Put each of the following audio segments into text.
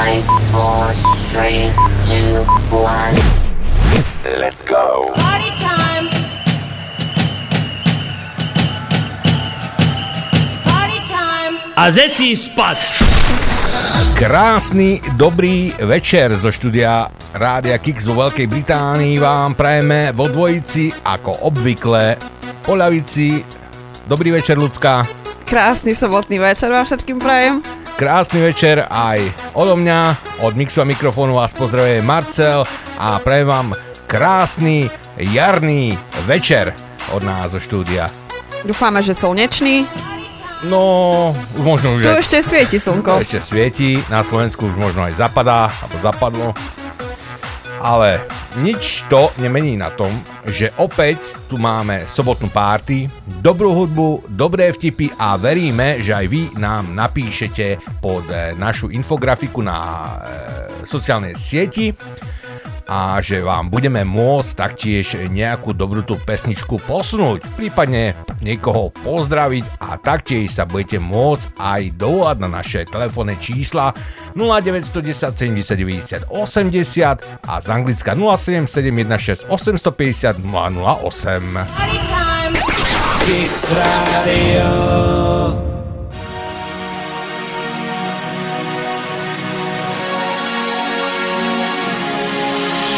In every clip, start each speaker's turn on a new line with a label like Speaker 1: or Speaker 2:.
Speaker 1: Five.
Speaker 2: A zeci spať!
Speaker 3: Krásny, dobrý večer zo štúdia Rádia Kix vo Veľkej Británii vám prajeme vo dvojici ako obvykle po ľavici. Dobrý večer, ľudská.
Speaker 4: Krásny sobotný večer vám všetkým prajem.
Speaker 3: Krásny večer aj odo mňa, od Mixu a mikrofónu vás pozdravuje Marcel a prajem vám krásny jarný večer od nás zo štúdia.
Speaker 4: Dúfame, že slnečný.
Speaker 3: No, možno už
Speaker 4: Tu
Speaker 3: aj-
Speaker 4: ešte svieti slnko.
Speaker 3: ešte svieti, na Slovensku už možno aj zapadá, alebo zapadlo. Ale nič to nemení na tom, že opäť tu máme sobotnú párty, dobrú hudbu, dobré vtipy a veríme, že aj vy nám napíšete pod eh, našu infografiku na e, sociálnej sieti a že vám budeme môcť taktiež nejakú dobrú tú pesničku posunúť, prípadne niekoho pozdraviť a taktiež sa budete môcť aj dovolať na naše telefónne čísla 0910 70 90 80 a z Anglicka 07716 850 008.
Speaker 5: Party time.
Speaker 2: Kix Radio.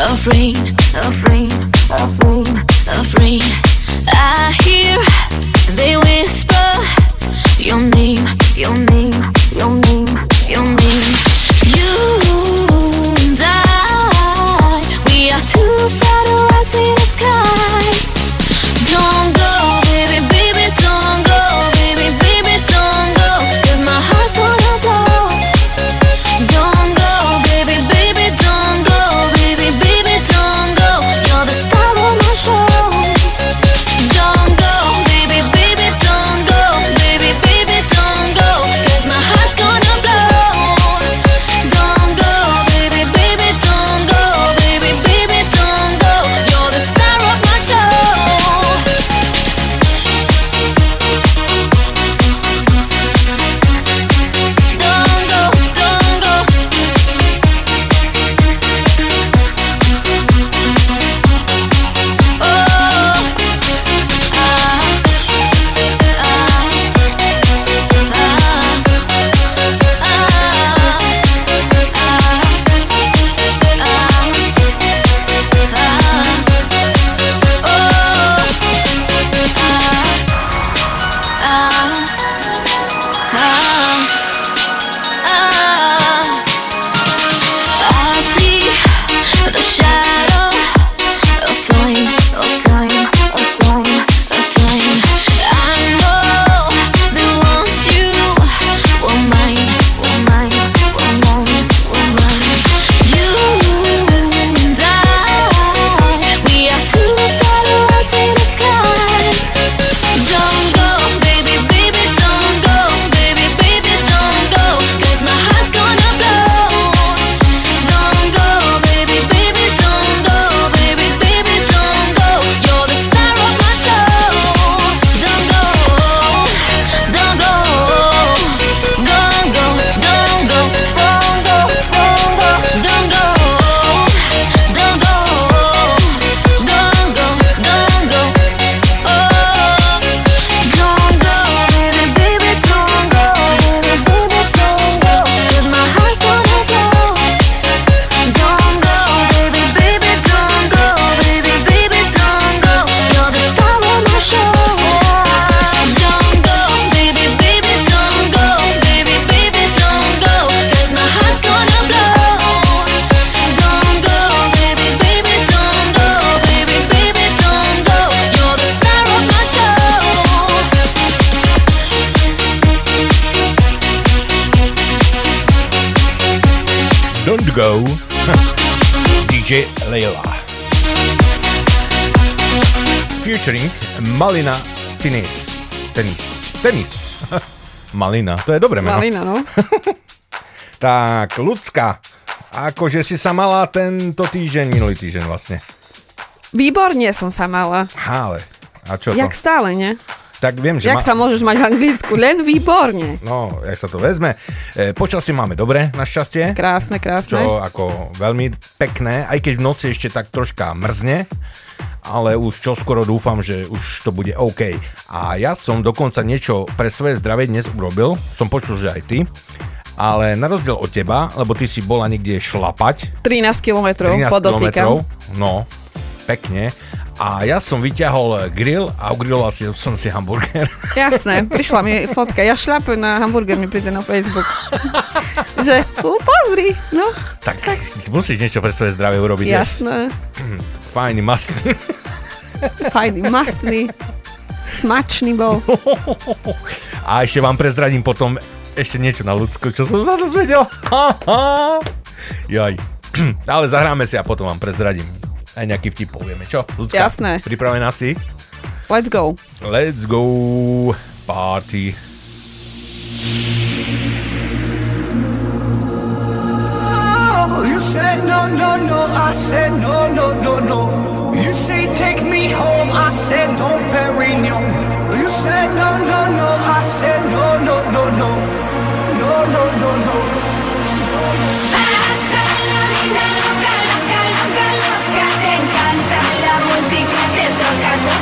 Speaker 6: of rain, of rain. I hear they whisper your name, your name, your name, your name.
Speaker 3: Featuring Malina Tenis. Tenis. Tenis. Malina, to je dobré meno.
Speaker 4: Malina, no.
Speaker 3: Tak, ľudská, akože si sa mala tento týždeň, minulý týždeň vlastne.
Speaker 4: Výborne som sa mala.
Speaker 3: Ale, a čo
Speaker 4: Jak
Speaker 3: to?
Speaker 4: stále, nie?
Speaker 3: Tak viem, že...
Speaker 4: Jak sa môžeš mať v Anglicku? Len výborne.
Speaker 3: No, jak sa to vezme. E, počasie máme dobre, našťastie.
Speaker 4: Krásne, krásne.
Speaker 3: Čo ako veľmi pekné, aj keď v noci ešte tak troška mrzne, ale už čoskoro dúfam, že už to bude OK. A ja som dokonca niečo pre svoje zdravie dnes urobil, som počul, že aj ty, ale na rozdiel od teba, lebo ty si bola niekde šlapať,
Speaker 4: 13 kilometrov,
Speaker 3: 13
Speaker 4: podotýkam.
Speaker 3: no, pekne, a ja som vyťahol grill a ugrilloval si, som si hamburger.
Speaker 4: Jasné, prišla mi fotka. Ja šľapujem na hamburger, mi príde na Facebook. že, u, pozri, no,
Speaker 3: tak, musíš niečo pre svoje zdravie urobiť.
Speaker 4: jasné.
Speaker 3: Fajný, masný.
Speaker 4: Fajný, mastný, smačný bol.
Speaker 3: A ešte vám prezradím potom ešte niečo na ľudsko, čo som sa dozvedel. Jaj. Ale zahráme si a potom vám prezradím. Aj nejaký vtip povieme, čo? Ľudská,
Speaker 4: Jasné.
Speaker 3: Pripravená si?
Speaker 4: Let's go.
Speaker 3: Let's go party.
Speaker 7: Oh, you said no, no, no, I said no, no, no, no. You say take me home, I said no, Perignon. You said no, no, no, I said no, no, no, no. No, no, no, no.
Speaker 8: Basta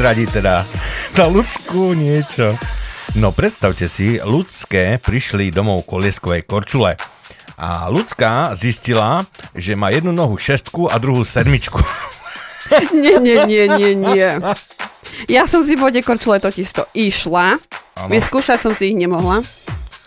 Speaker 3: prezradiť teda na ľudskú niečo. No predstavte si, ľudské prišli domov kolieskovej korčule. A ľudská zistila, že má jednu nohu šestku a druhú sedmičku.
Speaker 4: Nie, nie, nie, nie, nie. Ja som si po tie korčule totiž to išla.
Speaker 3: Áno.
Speaker 4: Vyskúšať som si ich nemohla.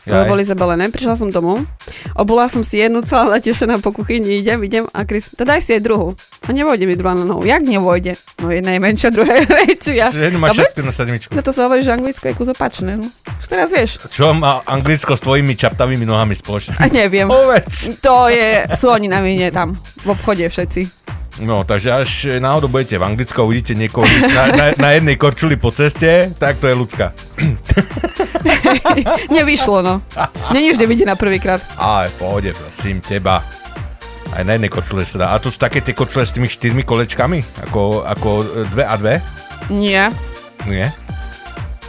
Speaker 3: Jaj.
Speaker 4: boli zabalené, prišla som domov, obula som si jednu celá natešená po kuchyni, idem, idem a Chris, teda daj si aj druhú. A nevojde mi druhá na nohu. Jak nevojde? No jedna je menšia, druhá je väčšia.
Speaker 3: Že jednu má
Speaker 4: Dobre?
Speaker 3: šestku na sedmičku.
Speaker 4: Za to sa hovorí, že anglicko je kus opačné. No. Už teraz vieš.
Speaker 3: Čo má Anglicko s tvojimi čaptavými nohami spoločne?
Speaker 4: A neviem.
Speaker 3: Povedz.
Speaker 4: To je, sú oni na mine tam, v obchode všetci.
Speaker 3: No, takže až náhodou budete v Anglicku a uvidíte niekoho na, na, na jednej korčuli po ceste, tak to je ľudská.
Speaker 4: Nevyšlo, no. Není vždy vidieť na prvýkrát.
Speaker 3: Ale pohode, prosím teba. Aj na jednej korčule sa dá. A to sú také tie korčule s tými štyrmi kolečkami? Ako, ako dve a dve?
Speaker 4: Nie,
Speaker 3: Nie?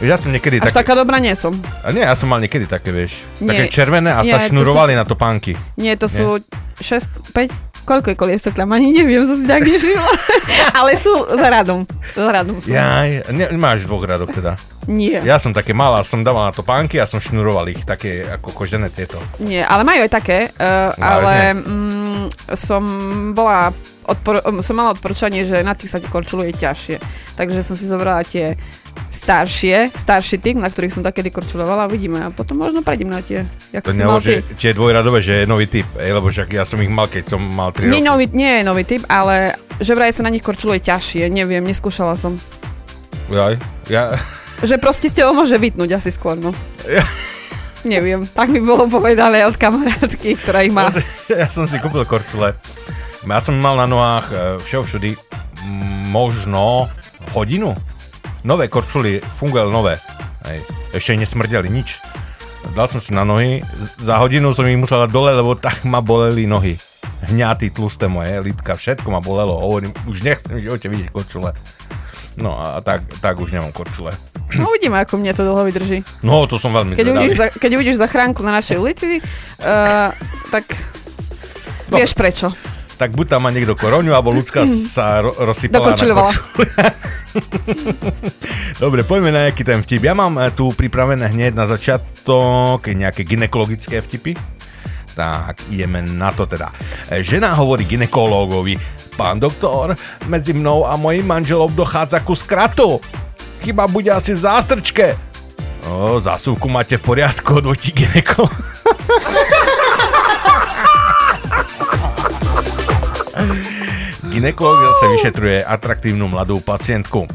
Speaker 3: Ja som niekedy
Speaker 4: až
Speaker 3: také...
Speaker 4: taká dobrá nie som.
Speaker 3: A nie, ja som mal niekedy také, vieš.
Speaker 4: Nie.
Speaker 3: Také červené a
Speaker 4: Nie,
Speaker 3: sa
Speaker 4: to
Speaker 3: šnurovali na topánky.
Speaker 4: Nie, to sú 6, 5, koľko je koliesok tam, ani neviem, som si tak nežila. Ale sú za radom. Za radom sú.
Speaker 3: Jaj, ne, nemáš v dvoch radoch teda.
Speaker 4: Nie,
Speaker 3: Ja som také mal a som dával na topánky a som šnuroval ich, také ako kožené tieto.
Speaker 4: nie, ale majú aj také, uh,
Speaker 3: Vážne?
Speaker 4: ale mm, som bola, odpor- um, som mala odporúčanie, že na tých sa korčuluje ťažšie. Takže som si zobrala tie staršie, starší typ, na ktorých som takedy korčulovala, uvidíme. A potom možno prejdem na tie, jak
Speaker 3: To
Speaker 4: si mal ty.
Speaker 3: tie dvojradové, že je nový typ, ej, lebo však ja som ich mal, keď som mal 3
Speaker 4: Nie,
Speaker 3: roky.
Speaker 4: nový, nie je nový typ, ale že vraj sa na nich korčuluje ťažšie, neviem, neskúšala som.
Speaker 3: Jaj, ja,
Speaker 4: Že proste z teba môže vytnúť asi skôr, no.
Speaker 3: Ja.
Speaker 4: Neviem, tak mi bolo povedané od kamarátky, ktorá ich má.
Speaker 3: ja som si kúpil korčule. Ja som mal na nohách e, všeho všudy možno hodinu. Nové korčuly, fungovali nové. Hej. Ešte nesmrdeli nič. Dal som si na nohy, za hodinu som ich musel dať dole, lebo tak ma boleli nohy. Hňaty, tlusté moje, lítka, všetko ma bolelo. Hovorím, už nechcem v živote vidieť korčule. No a tak, tak už nemám korčule.
Speaker 4: No uvidíme, ako mne to dlho vydrží.
Speaker 3: No, to som veľmi
Speaker 4: Keď
Speaker 3: zvedavý.
Speaker 4: uvidíš, keď uvidíš zachránku na našej ulici, uh, tak
Speaker 3: No.
Speaker 4: vieš prečo.
Speaker 3: tak buď tam má niekto koroňu, alebo ľudská sa ro- rozsypala na. Dobre, poďme na nejaký ten vtip. Ja mám eh, tu pripravené hneď na začiatok nejaké ginekologické vtipy. Tak, ideme na to teda. Eh, Žena hovorí ginekológovi, pán doktor, medzi mnou a mojim manželom dochádza ku skratu. Chyba bude asi v zástrčke. O, zásuvku máte v poriadku, odvotí ginekolog. Ginekolog zase vyšetruje atraktívnu mladú pacientku. E,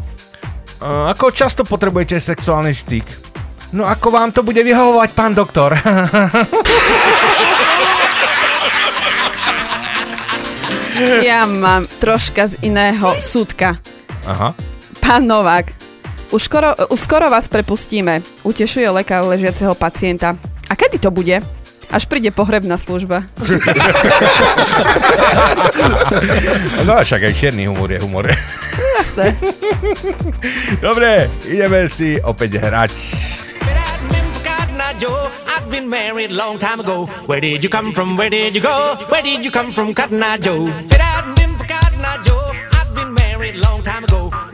Speaker 3: Ako často potrebujete sexuálny styk? No ako vám to bude vyhovovať, pán doktor?
Speaker 4: Ja mám troška z iného súdka.
Speaker 3: Aha.
Speaker 4: Pán Novák, už skoro, už skoro vás prepustíme, utešuje lekár ležiaceho pacienta. A kedy to bude? Až príde pohrebná služba.
Speaker 3: No a však aj čierny humor je humor.
Speaker 4: Jasné.
Speaker 3: Dobre, ideme si opäť hrať.
Speaker 9: I've been married long time ago. Where did you come from? Where did you go? Where did you come from, Cotton Eye Joe? Said I've been for Cotton Eye Joe. I've been married long time ago.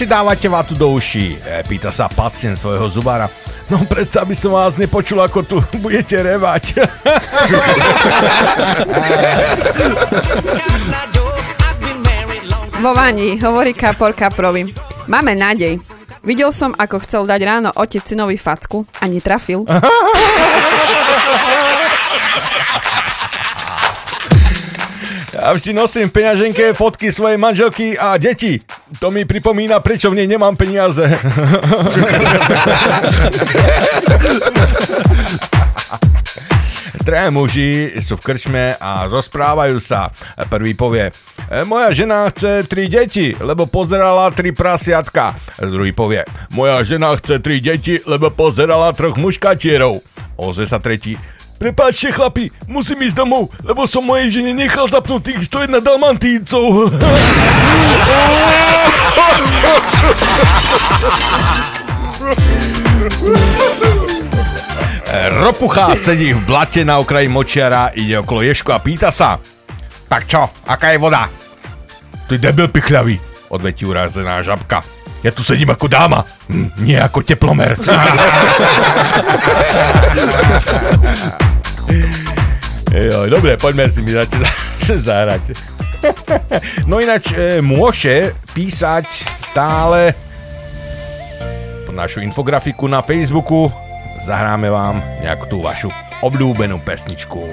Speaker 3: Si dávate vatu do uší? E, pýta sa pacient svojho zubára. No predsa by som vás nepočul, ako tu budete revať.
Speaker 4: Vo Vani hovorí Kapor Kaprovi. Máme nádej. Videl som, ako chcel dať ráno otec synovi facku a netrafil.
Speaker 3: Ja vždy nosím v peňaženke fotky svojej manželky a deti. To mi pripomína, prečo v nej nemám peniaze. Traja muži sú v krčme a rozprávajú sa. Prvý povie, "E, moja žena chce tri deti, lebo pozerala tri prasiatka. Druhý povie, moja žena chce tri deti, lebo pozerala troch muškatierov. Ozve sa tretí, Prepáčte chlapi, musím ísť domov, lebo som mojej žene nechal zapnúť tých 101 dalmantíncov. Ropucha sedí v blate na okraji močiara, ide okolo ježku a pýta sa. Tak čo, aká je voda? Ty debil pichľavý, odvetí urazená žabka. Ja tu sedím ako dáma, hm, nie ako teplomer. Dobre, poďme si mi začať zahrať. no ináč e, môže písať stále našu infografiku na Facebooku. Zahráme vám nejakú tú vašu obľúbenú pesničku.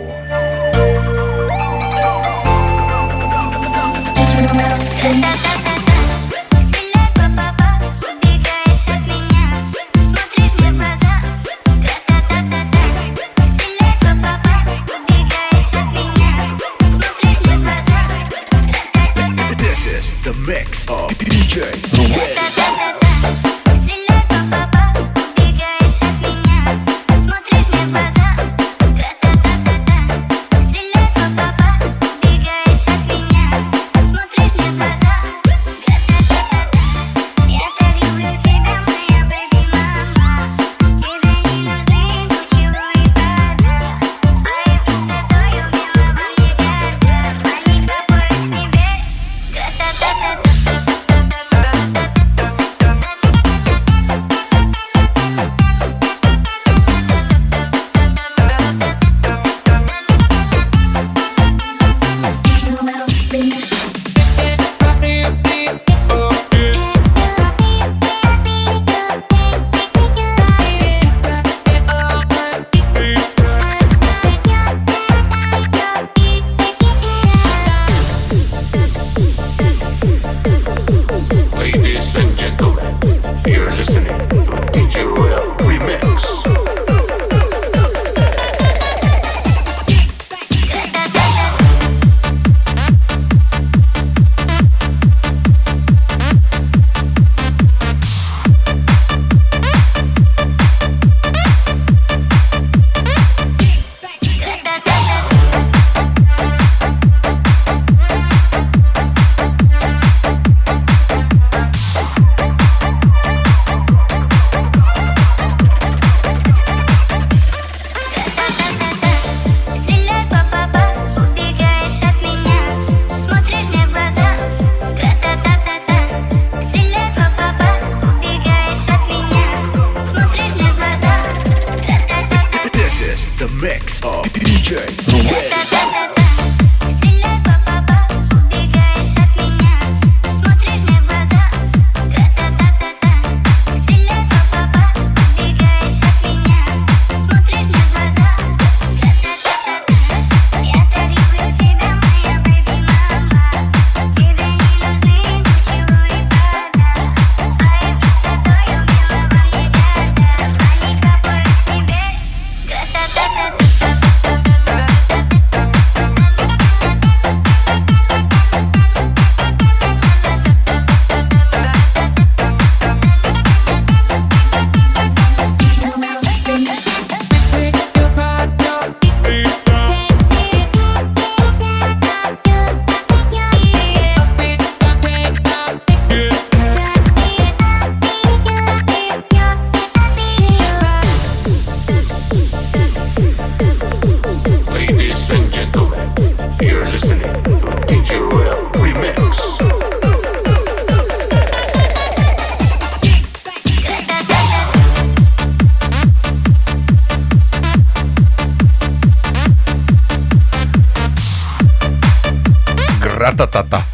Speaker 3: Gratatata.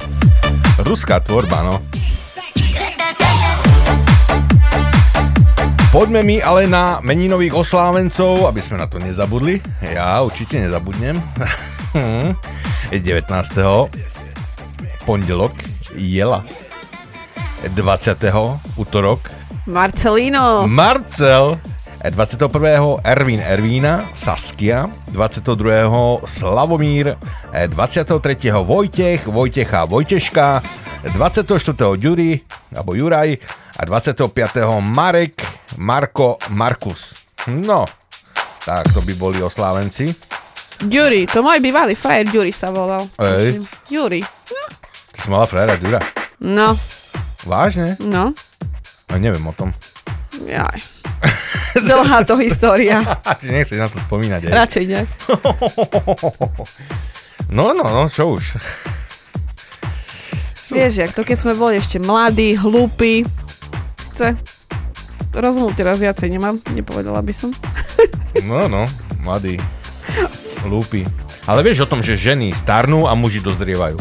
Speaker 3: Ruská tvorba, no. Poďme mi ale na meninových oslávencov, aby sme na to nezabudli. Ja určite nezabudnem. Je 19. pondelok Jela. 20. útorok
Speaker 4: Marcelino.
Speaker 3: Marcel, 21. Ervin Ervína, Saskia, 22. Slavomír, 23. Vojtech, Vojtecha Vojteška, 24. Ďuri, alebo Juraj a 25. Marek, Marko, Markus. No, tak to by boli oslávenci.
Speaker 4: Ďuri, to môj bývalý frajer Ďuri sa volal.
Speaker 3: Ej.
Speaker 4: Ďuri.
Speaker 3: Ty si mala frajera Ďura.
Speaker 4: No,
Speaker 3: Vážne?
Speaker 4: no.
Speaker 3: No, neviem o tom.
Speaker 4: Jaj. Dlhá to história.
Speaker 3: Nechceš na to spomínať, aj?
Speaker 4: Radšej nie.
Speaker 3: No, no, no, čo už.
Speaker 4: Vieš, jak to keď sme boli ešte mladí, hlúpi. Sice rozumu teraz viacej nemám, nepovedala by som.
Speaker 3: No, no, mladý, hlúpy. Ale vieš o tom, že ženy starnú a muži dozrievajú.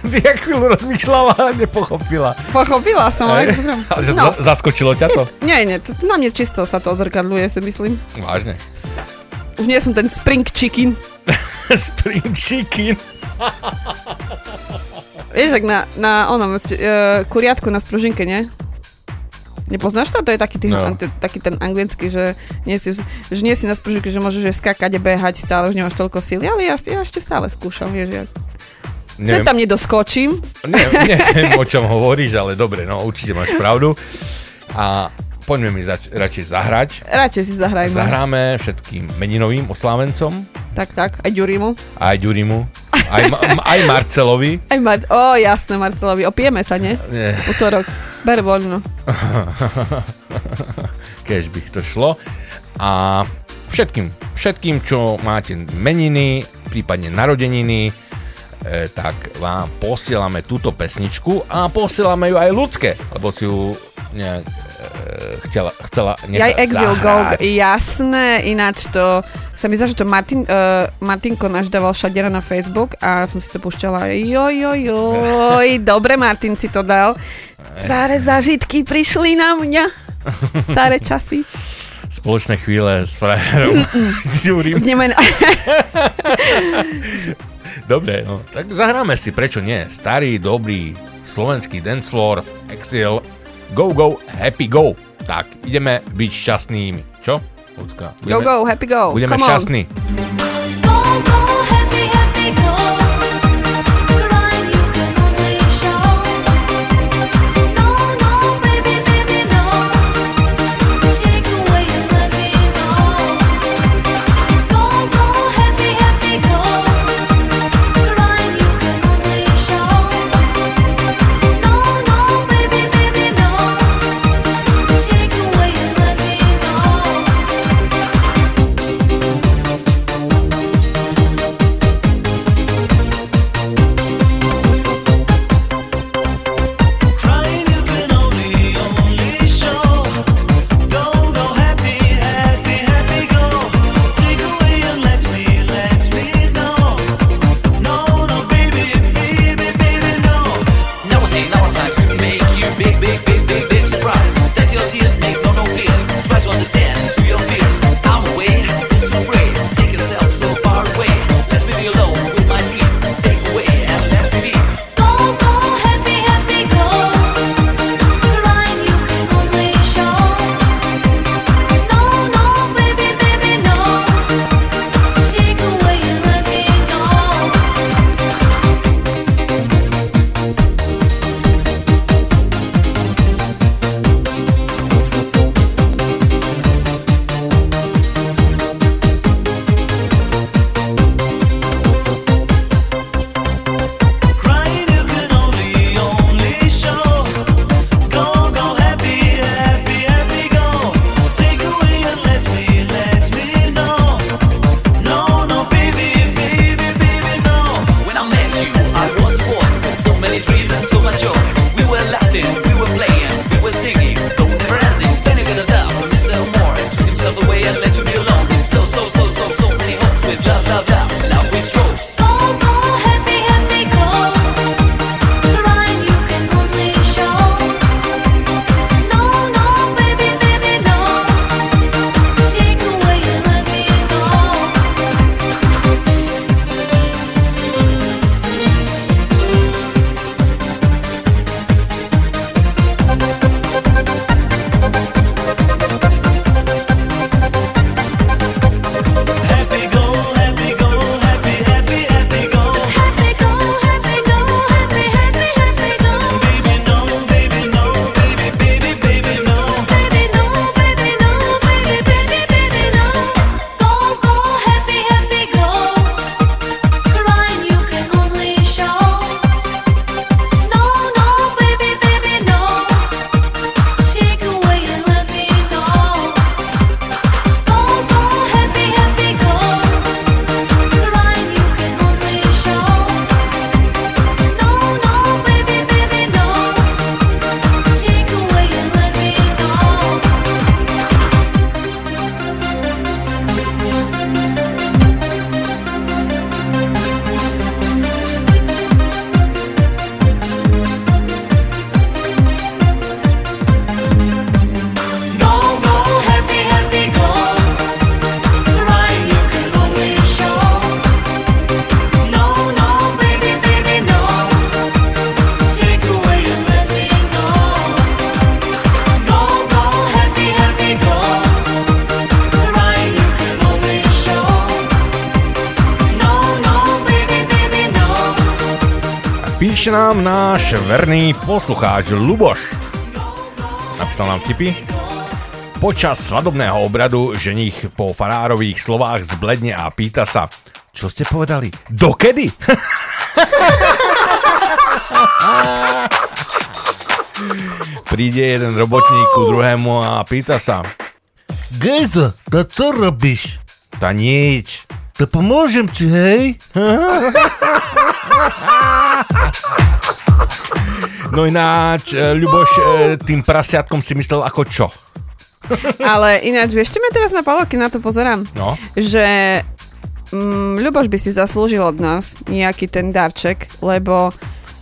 Speaker 3: Jak chvíľu rozmýšľala a nepochopila.
Speaker 4: Pochopila som, ale pozriem. No,
Speaker 3: za- zaskočilo ťa to?
Speaker 4: nie, nie, to, na mne čisto sa to odzrkadľuje, si myslím.
Speaker 3: Vážne.
Speaker 4: Už nie som ten spring chicken.
Speaker 3: Spring chicken.
Speaker 4: Vieš, ak na, na onom, uh, kuriatku na spružinke, nie? Nepoznáš to? To je taký, tý,
Speaker 3: No.
Speaker 4: taký ten anglický, že nie si, že nie si na spružinke, že môžeš že skakať a behať stále, už nemáš toľko síly, ale ja, ja ešte stále skúšam, vieš, ja Sem
Speaker 3: Neviem,
Speaker 4: tam nedoskočím.
Speaker 3: ne, neviem, o čom hovoríš, ale dobre, no určite máš pravdu. A poďme mi zač- radšej zahrať.
Speaker 4: Radšej si zahrajme.
Speaker 3: Zahráme všetkým meninovým oslávencom,
Speaker 4: Tak, tak, aj Ďurimu.
Speaker 3: aj Ďurimu, aj, Ma- aj Marcelovi.
Speaker 4: Aj Mar- o, jasné, Marcelovi, opijeme sa, nie?
Speaker 3: Nie.
Speaker 4: Útorok. Ber voľno.
Speaker 3: Keď by to šlo. A všetkým, všetkým, čo máte meniny, prípadne narodeniny, tak vám posielame túto pesničku a posielame ju aj ľudské, lebo si ju nejak, e, chcela, chcela
Speaker 4: Ja aj
Speaker 3: nechať
Speaker 4: Exil
Speaker 3: zahrať.
Speaker 4: Go, jasné, ináč to, sa mi zdá, že to Martin, uh, Martinko náš dával šadera na Facebook a som si to púšťala, joj, joj, joj, dobre Martin si to dal. Staré zážitky prišli na mňa. Staré časy.
Speaker 3: Spoločné chvíle s frajerom. s Ďurim. Dobre, no, tak zahráme si, prečo nie? Starý, dobrý slovenský dance floor, Exil, go, go, happy, go. Tak, ideme byť šťastnými. Čo? Ľudská,
Speaker 4: Go, go, happy go.
Speaker 3: Budeme
Speaker 4: Come on.
Speaker 3: šťastní.
Speaker 10: Go,
Speaker 3: verný poslucháč Luboš. Napísal nám vtipy. Počas svadobného obradu ženich po farárových slovách zbledne a pýta sa, čo ste povedali? Dokedy? Príde jeden robotník ku druhému a pýta sa,
Speaker 11: Gejzo, to co robíš?
Speaker 3: ta nič.
Speaker 11: To pomôžem ti, hej?
Speaker 3: No ináč, e, Ľuboš, e, tým prasiatkom si myslel ako čo?
Speaker 4: Ale ináč, vieš, čo ma teraz na keď na to pozerám?
Speaker 3: No.
Speaker 4: Že mm, Ľuboš by si zaslúžil od nás nejaký ten darček, lebo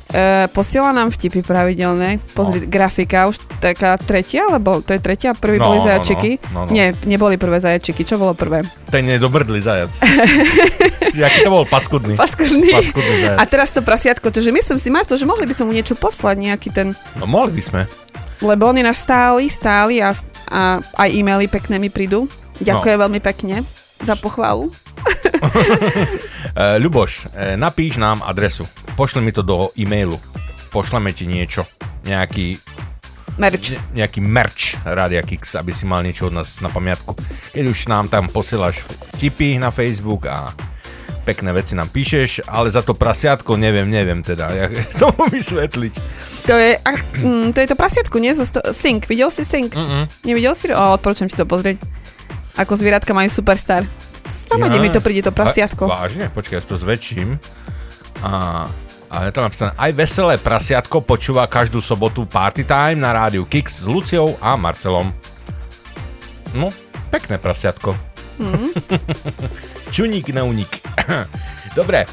Speaker 4: e, posiela nám vtipy pravidelne. Pozri, no. grafika už taká tretia, lebo to je tretia, prvý
Speaker 3: No,
Speaker 4: boli
Speaker 3: no,
Speaker 4: zajačiky.
Speaker 3: no, no, no.
Speaker 4: Nie, neboli prvé zajačiky, čo bolo prvé?
Speaker 3: Ten nedobrdlý zajac. Jaký to bol paskudný.
Speaker 4: Paskudný.
Speaker 3: Paskudný zajac.
Speaker 4: A teraz to prasiatko, takže myslím si, Marto, že mohli by sme mu niečo poslať, nejaký ten...
Speaker 3: No mohli by sme.
Speaker 4: Lebo on je náš stály, stály a, a aj e-maily pekné mi prídu. Ďakujem no. veľmi pekne za pochválu.
Speaker 3: E, Ľuboš, e, napíš nám adresu. Pošli mi to do e-mailu. Pošleme ti niečo. Nejaký,
Speaker 4: Merč.
Speaker 3: ne- nejaký merch Radia Kix, aby si mal niečo od nás na pamiatku. Keď už nám tam posielaš vtipy na Facebook a pekné veci nám píšeš, ale za to prasiatko neviem, neviem teda, jak tomu vysvetliť.
Speaker 4: To je, a, mm, to je to prasiatko, nie? Zo sto- Sync, videl si Sync?
Speaker 3: Mm-mm.
Speaker 4: Nevidel si? O, odporúčam ti to pozrieť. Ako zvieratka majú superstar. Snamade mi to príde to prasiatko.
Speaker 3: A, vážne? Počkaj, ja to zväčším. A, a je to napísané, aj veselé prasiatko počúva každú sobotu Party Time na rádiu Kix s Luciou a Marcelom. No, pekné prasiatko.
Speaker 4: Mm.
Speaker 3: Čuník na unik. Dobre,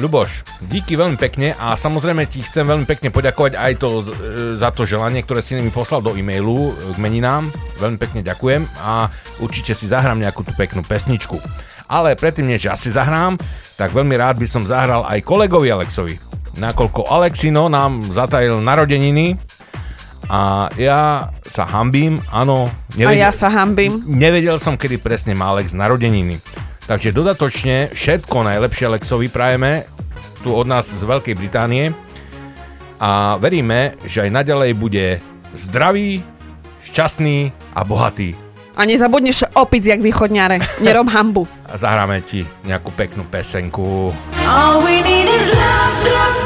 Speaker 3: Ľuboš, díky veľmi pekne a samozrejme ti chcem veľmi pekne poďakovať aj to, e, za to želanie, ktoré si mi poslal do e-mailu k meninám. Veľmi pekne ďakujem a určite si zahrám nejakú tú peknú pesničku. Ale predtým, než ja si zahrám, tak veľmi rád by som zahral aj kolegovi Alexovi. Nakoľko Alexino nám zatajil narodeniny a ja sa hambím, áno.
Speaker 4: A ja sa hambím.
Speaker 3: Nevedel som, kedy presne má Alex narodeniny. Takže dodatočne všetko najlepšie Alexovi prajeme tu od nás z Veľkej Británie a veríme, že aj naďalej bude zdravý, šťastný a bohatý.
Speaker 4: A nezabudneš opiť jak východňare. Nerob hambu.
Speaker 3: A zahráme ti nejakú peknú pesenku.
Speaker 10: All we need is love to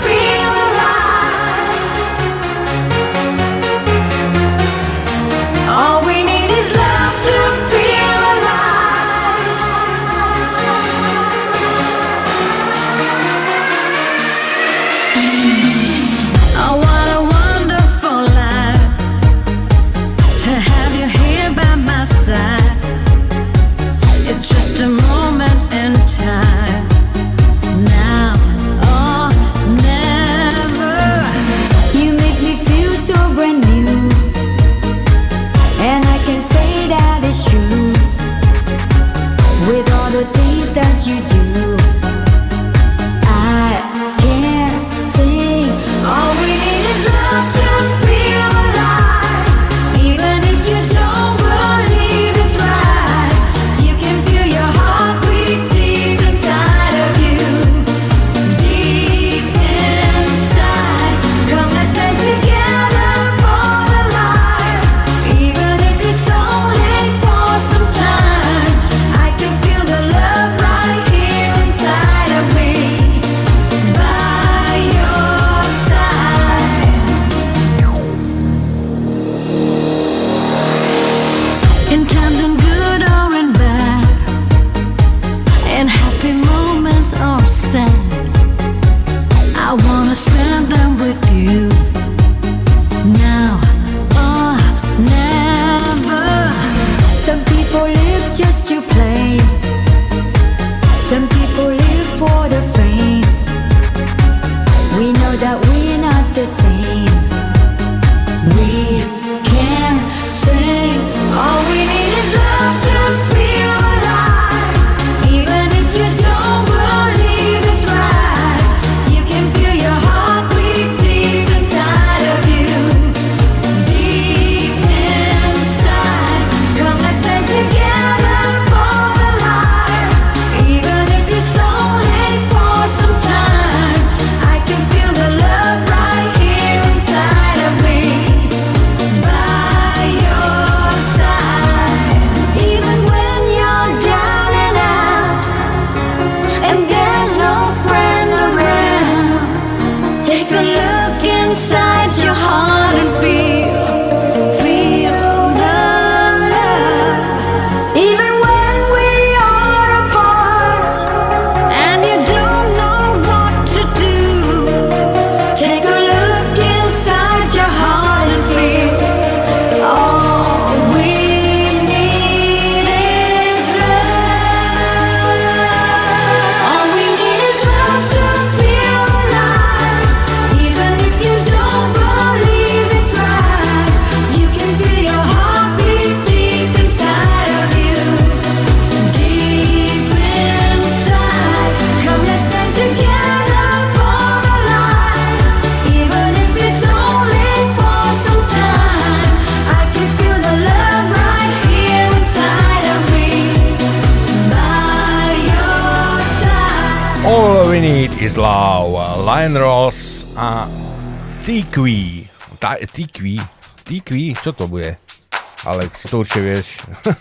Speaker 10: to
Speaker 3: určite vieš.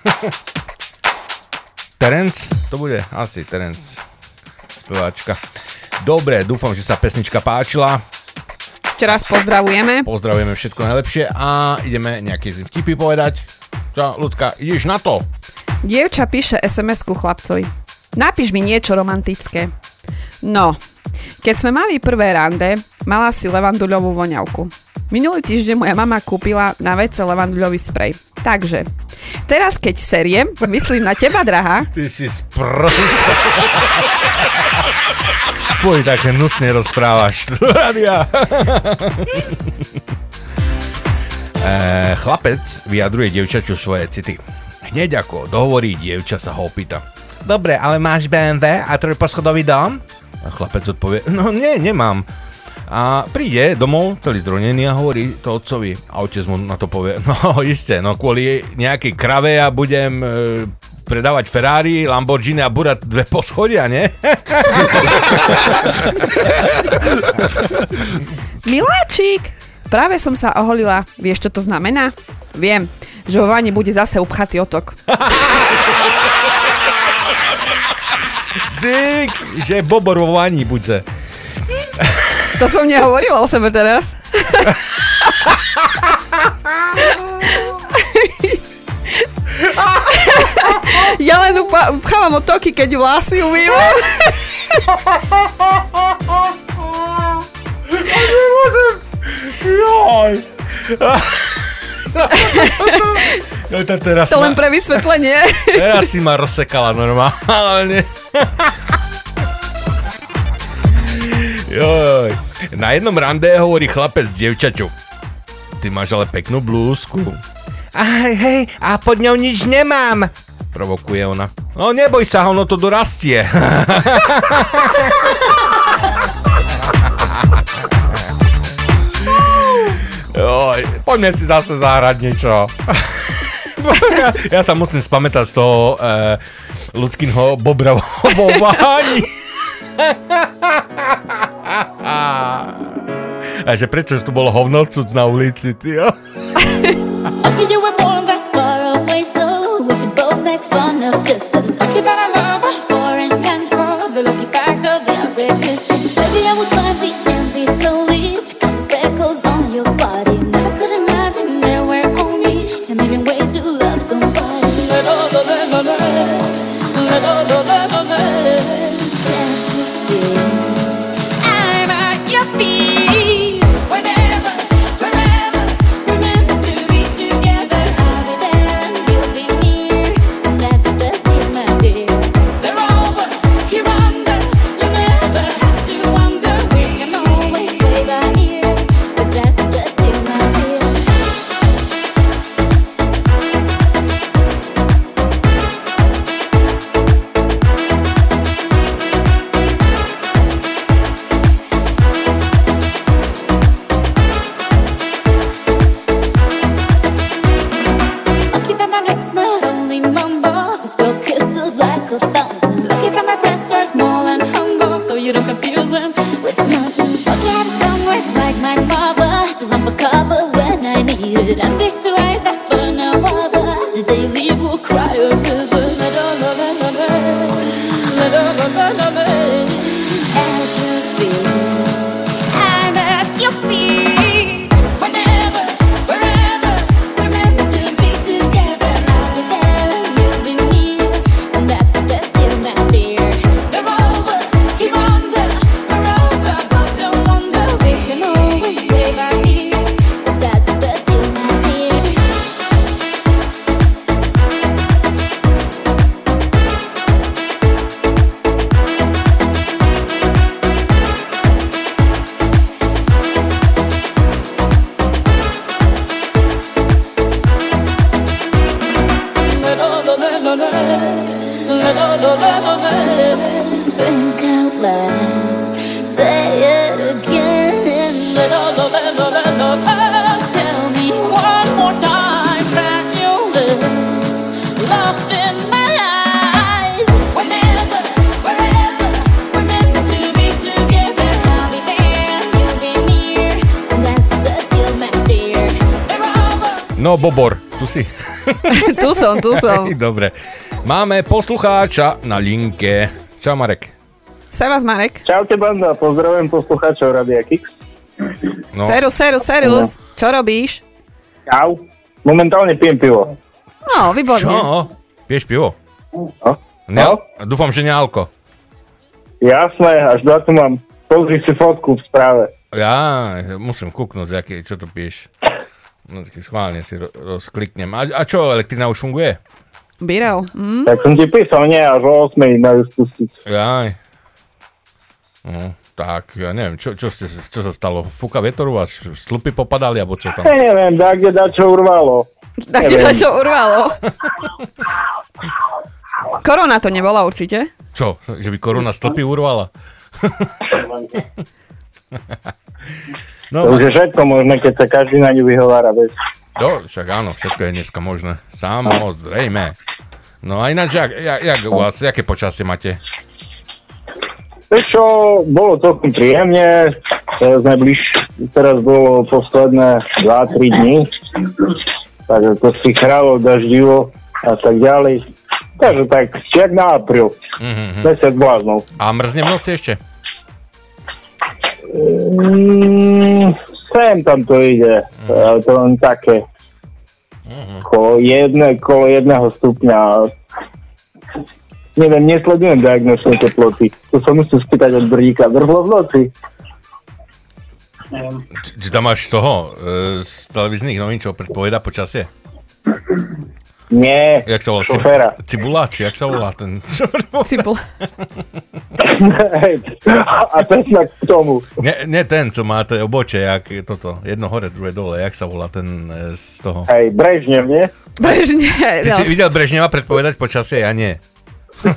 Speaker 3: Terence? To bude asi Terence. Speváčka. Dobre, dúfam, že sa pesnička páčila.
Speaker 4: Ešte raz pozdravujeme.
Speaker 3: Pozdravujeme všetko najlepšie a ideme nejaké vtipy povedať. Čo, ľudská, ideš na to?
Speaker 4: Dievča píše SMS-ku chlapcovi. Napíš mi niečo romantické. No, keď sme mali prvé rande, mala si levanduľovú voňavku. Minulý týždeň moja mama kúpila na vece levanduľový sprej. Takže, teraz keď seriem, myslím na teba, drahá,
Speaker 3: Ty si sprv... Fuj, také hnusne rozprávaš. Radia. e, chlapec vyjadruje dievčaťu svoje city. Hneď ako dohovorí, dievča sa ho opýta. Dobre, ale máš BMW a trojposchodový dom? A chlapec odpovie, no nie, nemám. A príde domov, celý zdronený a hovorí to otcovi. A otec mu na to povie, no isté, no kvôli nejakej krave ja budem e, predávať Ferrari, Lamborghini a burať dve poschodia, nie?
Speaker 4: Miláčik, práve som sa oholila. Vieš, čo to znamená? Viem, že vo vani bude zase upchatý otok.
Speaker 3: Dyk, že bobor vo vani bude.
Speaker 4: To som nehovorila o sebe teraz. ja len upa- upchávam otoky, keď vlasy umývam.
Speaker 3: Joj. No to teraz
Speaker 4: To
Speaker 3: ma,
Speaker 4: len pre vysvetlenie.
Speaker 3: teraz si ma rozsekala normálne. Joj. Na jednom rande hovorí chlapec dievčaťu. Ty máš ale peknú blúzku. Aj, hej, a pod ňou nič nemám. Provokuje ona. No neboj sa, ono to dorastie. Joj, poďme si zase zahrať niečo. ja, ja sa musím spamätať z toho e, ľudského bobra vo váni. A že prečo tu bolo hovnocuc na ulici, ty jo?
Speaker 10: Lucky you were born that far away, so we could both make fun of distance.
Speaker 3: Dobre. Máme poslucháča na linke. Čau, Marek.
Speaker 4: Servus, Marek.
Speaker 12: Čaute banda, pozdravujem poslucháčov Radia Kix.
Speaker 3: No.
Speaker 4: Serus, serus, serus. Čo robíš?
Speaker 12: Čau. Momentálne pijem pivo.
Speaker 4: No, výborne.
Speaker 3: Čo? Pieš pivo?
Speaker 12: No.
Speaker 3: Ne, dúfam, že nealko.
Speaker 12: Jasné, až na to mám. Pozri si fotku v správe.
Speaker 3: Ja musím kúknúť, aký, čo to piješ. No, schválne si ro- rozkliknem. A, a čo, elektrina už funguje?
Speaker 4: Birel. Hm?
Speaker 12: Tak som ti písal, nie, až o 8 majú spustiť.
Speaker 3: Jaj. No, tak, ja neviem, čo, čo, ste, čo sa stalo? Fúka vietor vás? Slupy popadali, alebo čo tam?
Speaker 12: Ja neviem, da kde da čo urvalo.
Speaker 4: Tak ti to urvalo. Korona to nebola určite.
Speaker 3: Čo, že by korona stĺpy urvala?
Speaker 12: No, to už je všetko možné, keď sa každý na ňu vyhovára. Bez.
Speaker 3: No, však áno, všetko je dneska možné. Samozrejme. No a ináč, jak, jak, jak u vás, aké počasie máte?
Speaker 12: Vieš čo, bolo celkom príjemne, teraz najbliž, teraz bolo posledné 2-3 dní, takže to si chralo, daždivo a tak ďalej. Takže tak, jak na apríl,
Speaker 3: Mhm.
Speaker 12: mesiac bláznov.
Speaker 3: A mrzne v noci ešte?
Speaker 12: Mm, sem tam to ide, ale to len také. Kolo, jedne, kolo jedného stupňa. Neviem, nesledujem diagnočné teploty. To sa musím spýtať od brdíka. Vrhlo v noci.
Speaker 3: Či, či tam máš toho e, z televíznych novín, čo predpoveda počasie?
Speaker 12: Nie,
Speaker 3: Jak sa volá?
Speaker 12: Šoféra.
Speaker 3: Cibula? Či jak sa volá ten?
Speaker 4: Cibula.
Speaker 12: A pesnak k tomu.
Speaker 3: Nie, nie ten, co má to oboče, jak je toto, jedno hore, druhé dole, jak sa volá ten e, z toho?
Speaker 12: Hej, Brežnev, nie?
Speaker 4: Brežne.
Speaker 3: Ty si videl Brežneva predpovedať počasie? Ja nie.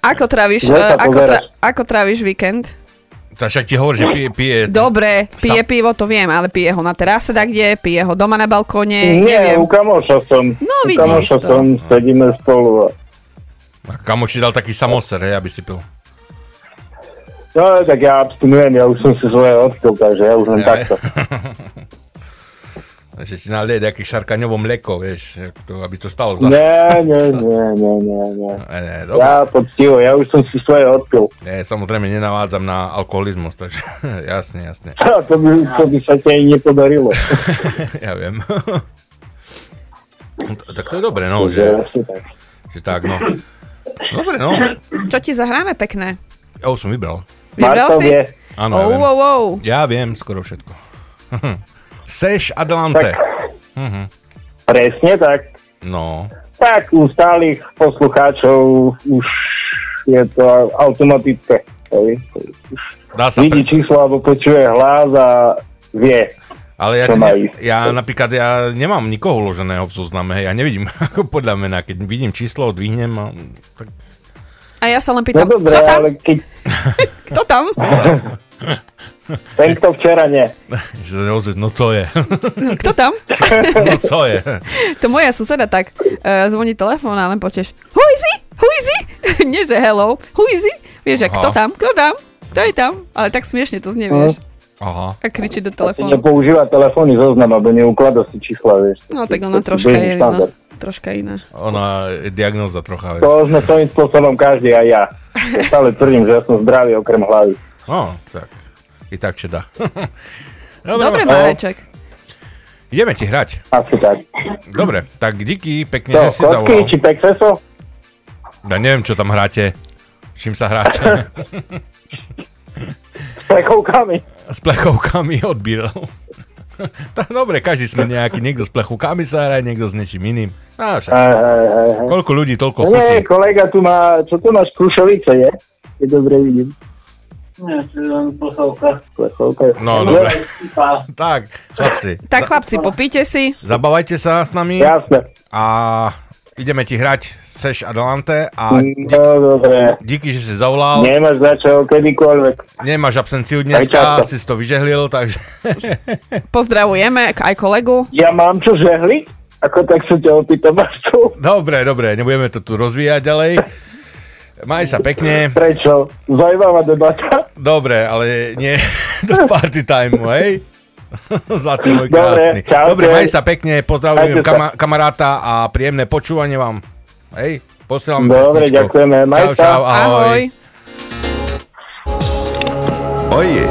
Speaker 4: Ako tráviš, eh, ako, tra, ako tráviš víkend?
Speaker 3: To však ti hovorí, že pije, pije
Speaker 4: Dobre, pije
Speaker 3: Sam-
Speaker 4: pivo, to viem, ale pije ho na terase, tak kde, pije ho doma na balkóne,
Speaker 12: Nie,
Speaker 4: neviem.
Speaker 12: u kamoša som.
Speaker 4: No,
Speaker 12: u
Speaker 4: vidíš
Speaker 12: kamoša
Speaker 4: to.
Speaker 12: som, sedíme spolu. A...
Speaker 3: A kamo ti dal taký samoser, hej, aby si pil.
Speaker 12: No, tak ja abstinujem, ja už som si svoje odpil, takže ja už len
Speaker 3: Ja,
Speaker 12: takto.
Speaker 3: Že ti nalieť nejaké šarkaňovo mlieko, vieš, to, aby to stalo za...
Speaker 12: Nie, nie, nie, nie, nie, nie.
Speaker 3: Ne, ne, dobre.
Speaker 12: Ja poctivo, ja už som si svoje odpil.
Speaker 3: Nie, samozrejme nenavádzam na alkoholizmus, takže jasne, jasne.
Speaker 12: To by, to by sa ti aj nepodarilo.
Speaker 3: ja viem. No, tak to je dobre, no, že, že tak, no. Dobre, no.
Speaker 4: Čo ti zahráme pekné?
Speaker 3: Ja už som vybral.
Speaker 4: Vybral si?
Speaker 3: Áno,
Speaker 4: Oh,
Speaker 3: ja viem.
Speaker 4: wow, wow.
Speaker 3: Ja viem skoro všetko. Seš Adelante. Mhm.
Speaker 12: Presne tak.
Speaker 3: No,
Speaker 12: Tak u stálych poslucháčov už je to automatické. hej. Už
Speaker 3: dá sa
Speaker 12: Vidí číslo alebo počuje hlas a vie.
Speaker 3: Ale ja, ne, ja napríklad ja nemám nikoho uloženého v zozname, hej, ja nevidím ako podľa mena, keď vidím číslo, odvihnem a tak
Speaker 4: A ja sa len
Speaker 12: No
Speaker 4: pýtam,
Speaker 12: dobre,
Speaker 4: kto tam?
Speaker 12: ale keď
Speaker 4: Kto tam?
Speaker 12: ten, kto včera nie.
Speaker 3: no co je?
Speaker 4: Kto tam?
Speaker 3: no co je?
Speaker 4: To moja suseda tak uh, zvoní telefón a len počuješ Who is he? Who is he? Nie, že hello. Who is he? Vieš,
Speaker 3: Aha.
Speaker 4: kto tam? Kto tam? Kto je tam? Ale tak smiešne to znie, vieš.
Speaker 3: Aha.
Speaker 4: A kričí do telefónu.
Speaker 12: nepoužíva telefónny zoznam, alebo neuklada si čísla, vieš.
Speaker 4: No tak ona troška je iná. Troška iná.
Speaker 3: Ona je diagnóza trocha, vieš.
Speaker 12: To sme svojím spôsobom každý, aj ja. Ja Stále tvrdím, že ja som zdravý okrem hlavy.
Speaker 3: No, tak. I tak či dá.
Speaker 4: Dobre,
Speaker 3: no.
Speaker 4: Mareček.
Speaker 3: Ideme ti hrať.
Speaker 12: Asi tak.
Speaker 3: Dobre, tak díky, pekne,
Speaker 12: To,
Speaker 3: že si
Speaker 12: kocky
Speaker 3: zavolal.
Speaker 12: či pexeso?
Speaker 3: Ja neviem, čo tam hráte. Čím sa hráte?
Speaker 12: S plechovkami.
Speaker 3: S plechovkami odbíral. tak dobre, každý sme nejaký, niekto s plechovkami sa hraje, niekto s niečím iným. Á, však.
Speaker 12: Hej, hej, hej.
Speaker 3: Koľko ľudí, toľko
Speaker 12: No
Speaker 3: chutí.
Speaker 12: nie, kolega tu má, čo tu máš, krušovice, je? Keď dobre vidím. Nie, len plechovka. Plechovka.
Speaker 3: No, dobre. tak, chlapci.
Speaker 4: Tak chlapci, popíte si.
Speaker 3: Zabávajte sa s nami.
Speaker 12: Jasne.
Speaker 3: A ideme ti hrať Seš Adelante a
Speaker 12: No, dobre.
Speaker 3: díky, že si zavolal.
Speaker 12: Nemáš za čo, kedykoľvek.
Speaker 3: Nemáš absenciu dneska, si to vyžehlil, takže...
Speaker 4: Pozdravujeme aj kolegu.
Speaker 12: Ja mám čo žehliť? Ako tak sa ťa opýtam?
Speaker 3: Dobre, dobre, nebudeme to tu rozvíjať ďalej. Maj sa pekne.
Speaker 12: Prečo? Zajímavá debata.
Speaker 3: Dobre, ale nie do party time, hej? Zlatý môj
Speaker 12: Dobre,
Speaker 3: krásny.
Speaker 12: čaute.
Speaker 3: Dobre, maj sa pekne, pozdravujem kama- kamaráta a príjemné počúvanie vám. Hej, posielam
Speaker 12: Dobre,
Speaker 3: pesničku.
Speaker 12: ďakujeme, maj
Speaker 3: Čau, čau, ahoj.
Speaker 4: Ahoj.
Speaker 13: Oye,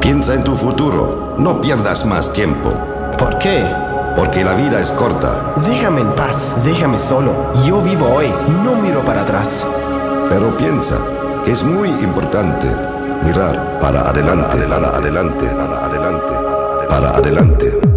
Speaker 13: piensa en tu futuro. No pierdas más tiempo.
Speaker 14: ¿Por qué?
Speaker 13: Porque la vida es corta.
Speaker 14: Déjame en paz, déjame solo. Yo vivo hoy, no miro para atrás.
Speaker 13: Pero piensa que es muy importante mirar para adelante, para adelante, para adelante, para adelante. Adelante.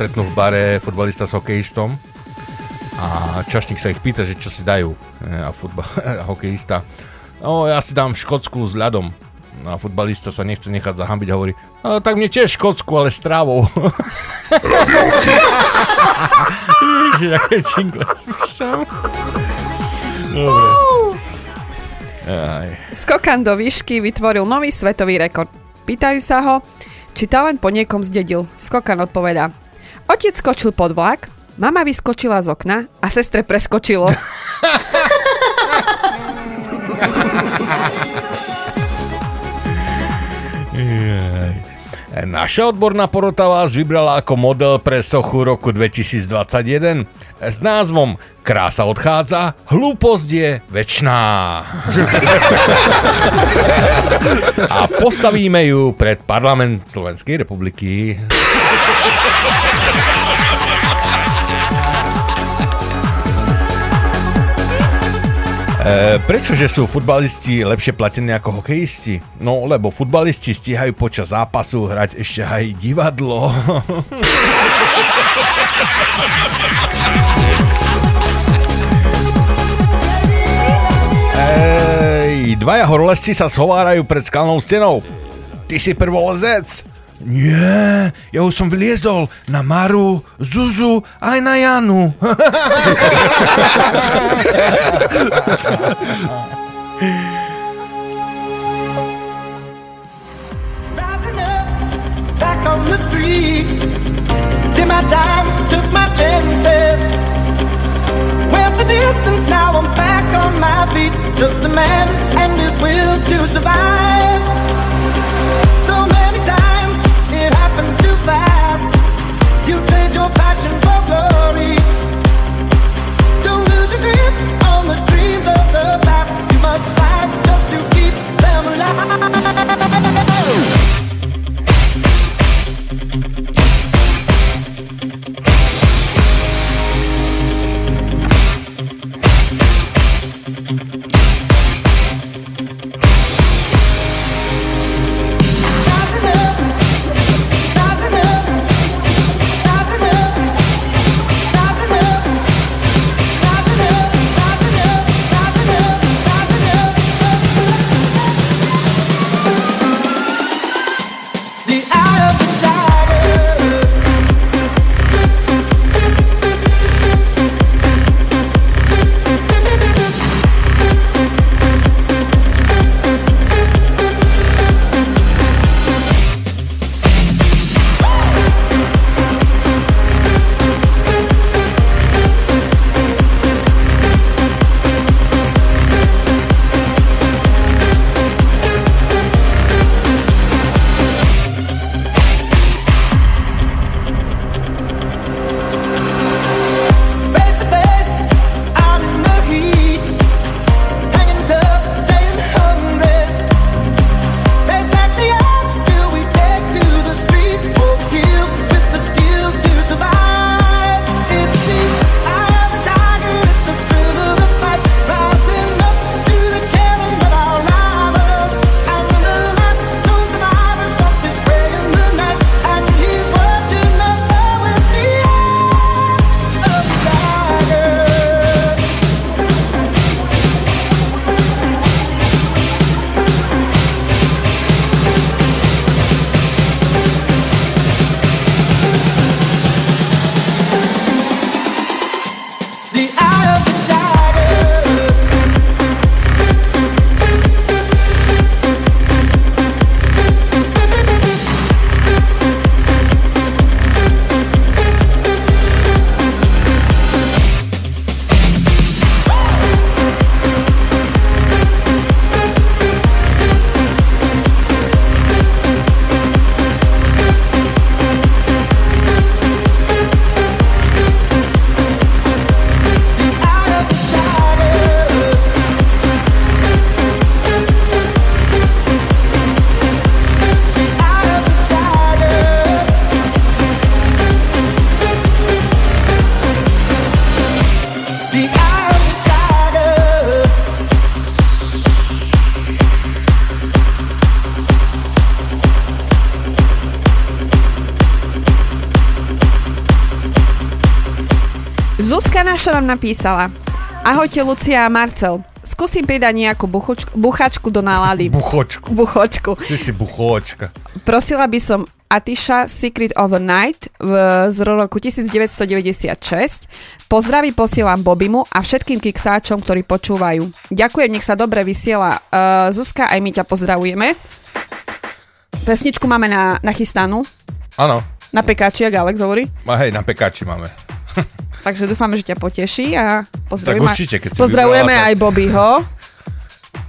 Speaker 3: Stretnú v bare futbalista s hokejistom a čašník sa ich pýta, že čo si dajú e, a, futbal, a hokejista. No, ja si dám škótsku s ľadom. A futbalista sa nechce nechať zahambiť a hovorí, no, tak mne tiež škótsku, ale s trávou. Ježiš, aké čingle.
Speaker 4: Skokan do výšky vytvoril nový svetový rekord. Pýtajú sa ho, či talent po niekom zdedil. Skokan odpovedá. Otec skočil pod vlak, mama vyskočila z okna a sestre preskočilo.
Speaker 3: Naša odborná porota vás vybrala ako model pre sochu roku 2021 s názvom Krása odchádza, hlúposť je večná. A postavíme ju pred parlament Slovenskej republiky. E, prečože sú futbalisti lepšie platení ako hokejisti? No, lebo futbalisti stíhajú počas zápasu hrať ešte aj divadlo. Ej, dvaja horolezci sa schovárajú pred skalnou stenou. Ty si prvolezec? Nie, ja už som vliezol na Maru, Zuzu aj na Janu.
Speaker 15: Distance, now I'm back on my feet. Just a man and his will to survive.
Speaker 4: Oh! Napísala. Ahojte Lucia a Marcel. Skúsim pridať nejakú buchočku, buchačku do nálady.
Speaker 3: Buchočku.
Speaker 4: Buchočku.
Speaker 3: Ty si buchočka.
Speaker 4: Prosila by som Atisha Secret of a Night v, z roku 1996. Pozdraví posielam Bobimu a všetkým kiksáčom, ktorí počúvajú. Ďakujem, nech sa dobre vysiela. Uh, Zuzka, aj my ťa pozdravujeme. Pesničku máme na, nachystanú.
Speaker 3: Áno.
Speaker 4: Na pekáči, ak Alex hovorí.
Speaker 3: A hej, na pekáči máme.
Speaker 4: Takže dúfame, že ťa poteší a pozdravujeme,
Speaker 3: Tak určite, keď
Speaker 4: pozdravujeme
Speaker 3: vybrala, tak-
Speaker 4: aj Bobbyho.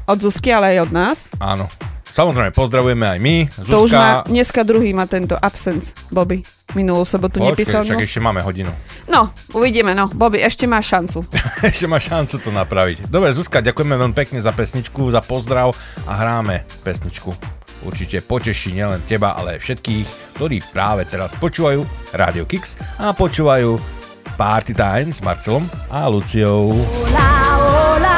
Speaker 4: Od Zuzky, ale aj od nás.
Speaker 3: Áno. Samozrejme, pozdravujeme aj my. Zuzka,
Speaker 4: To už má, dneska druhý má tento absence, Bobby. Minulú sobotu nepísal.
Speaker 3: však
Speaker 4: No.
Speaker 3: ešte máme hodinu.
Speaker 4: no, uvidíme, no. Bobby, ešte má šancu.
Speaker 3: ešte má šancu to napraviť. Dobre, Zuzka, ďakujeme veľmi pekne za pesničku, za pozdrav a hráme pesničku. Určite poteší nielen teba, ale aj všetkých, ktorí práve teraz počúvajú Radio Kix a počúvajú Party Time s Marcelom a Luciou.
Speaker 16: Hola,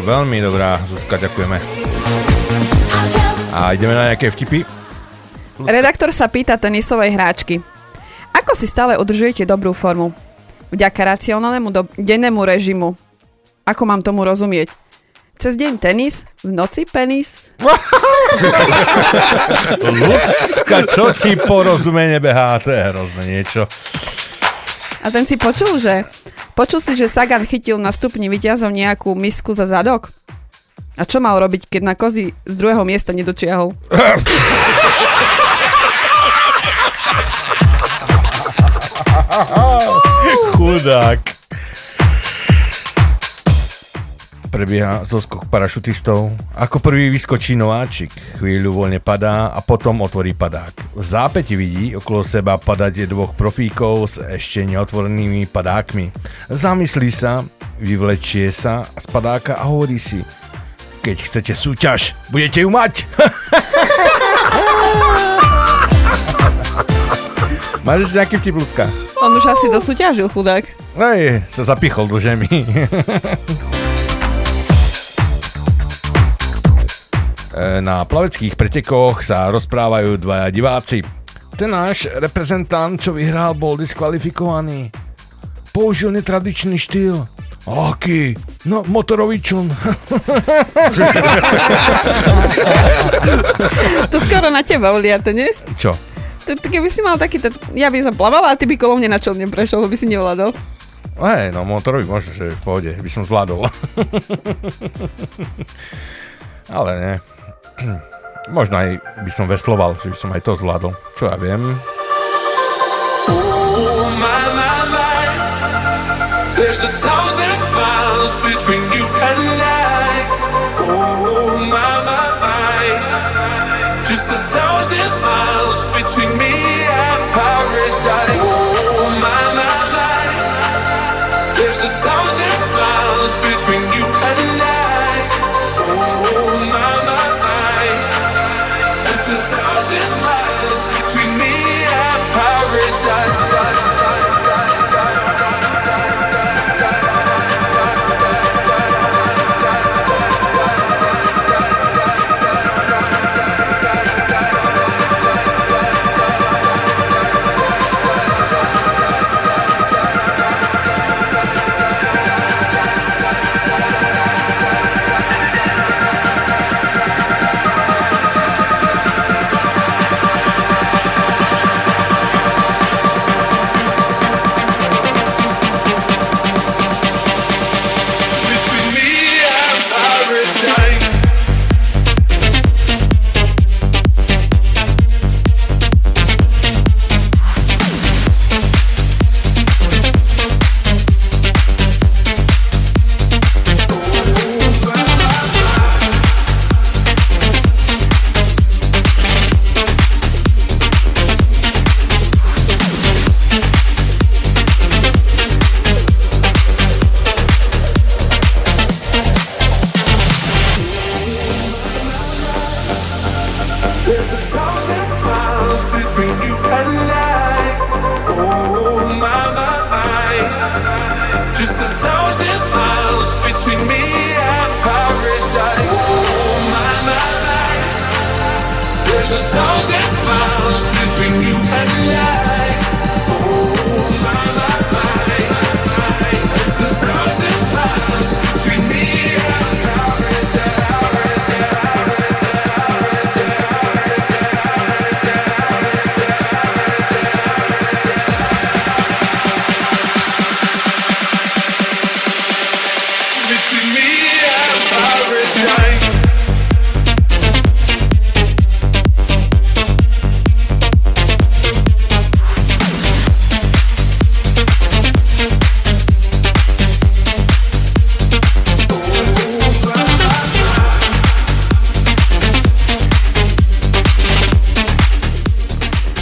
Speaker 3: pesnička, veľmi dobrá. Zuzka, ďakujeme. A ideme na nejaké vtipy?
Speaker 4: Redaktor sa pýta tenisovej hráčky. Ako si stále udržujete dobrú formu? Vďaka racionálnemu do- dennému režimu. Ako mám tomu rozumieť? Cez deň tenis, v noci penis.
Speaker 3: Ľudská, čo ti? To je hrozné niečo.
Speaker 4: A ten si počul, že počul si, že Sagan chytil na stupni vyťazov nejakú misku za zadok? A čo mal robiť, keď na kozy z druhého miesta nedočiahol?
Speaker 3: Chudák. Prebieha zoskok parašutistov. Ako prvý vyskočí nováčik. Chvíľu voľne padá a potom otvorí padák. V zápäti vidí okolo seba padať dvoch profíkov s ešte neotvorenými padákmi. Zamyslí sa, vyvlečie sa z padáka a hovorí si keď chcete súťaž, budete ju mať. Máš ešte nejaký vtip, ľudská?
Speaker 4: On už asi dosúťažil, chudák.
Speaker 3: Hej, sa zapichol do žemy. Na plaveckých pretekoch sa rozprávajú dvaja diváci. Ten náš reprezentant, čo vyhral, bol diskvalifikovaný. Použil netradičný štýl. Aký? No, motorový čln.
Speaker 4: To skoro na teba vliate, nie?
Speaker 3: Čo?
Speaker 4: To, to, keby si mal taký, ja by som plavala a ty by kolo mne na člne prešiel, by si nevládol.
Speaker 3: Hej, no motorový možno, že v pohode, by som zvládol. Ale nie. Možno aj by som vesloval, že by som aj to zvládol. Čo ja viem.
Speaker 17: Oh. Oh my, my. Just a thousand miles between me and paradise.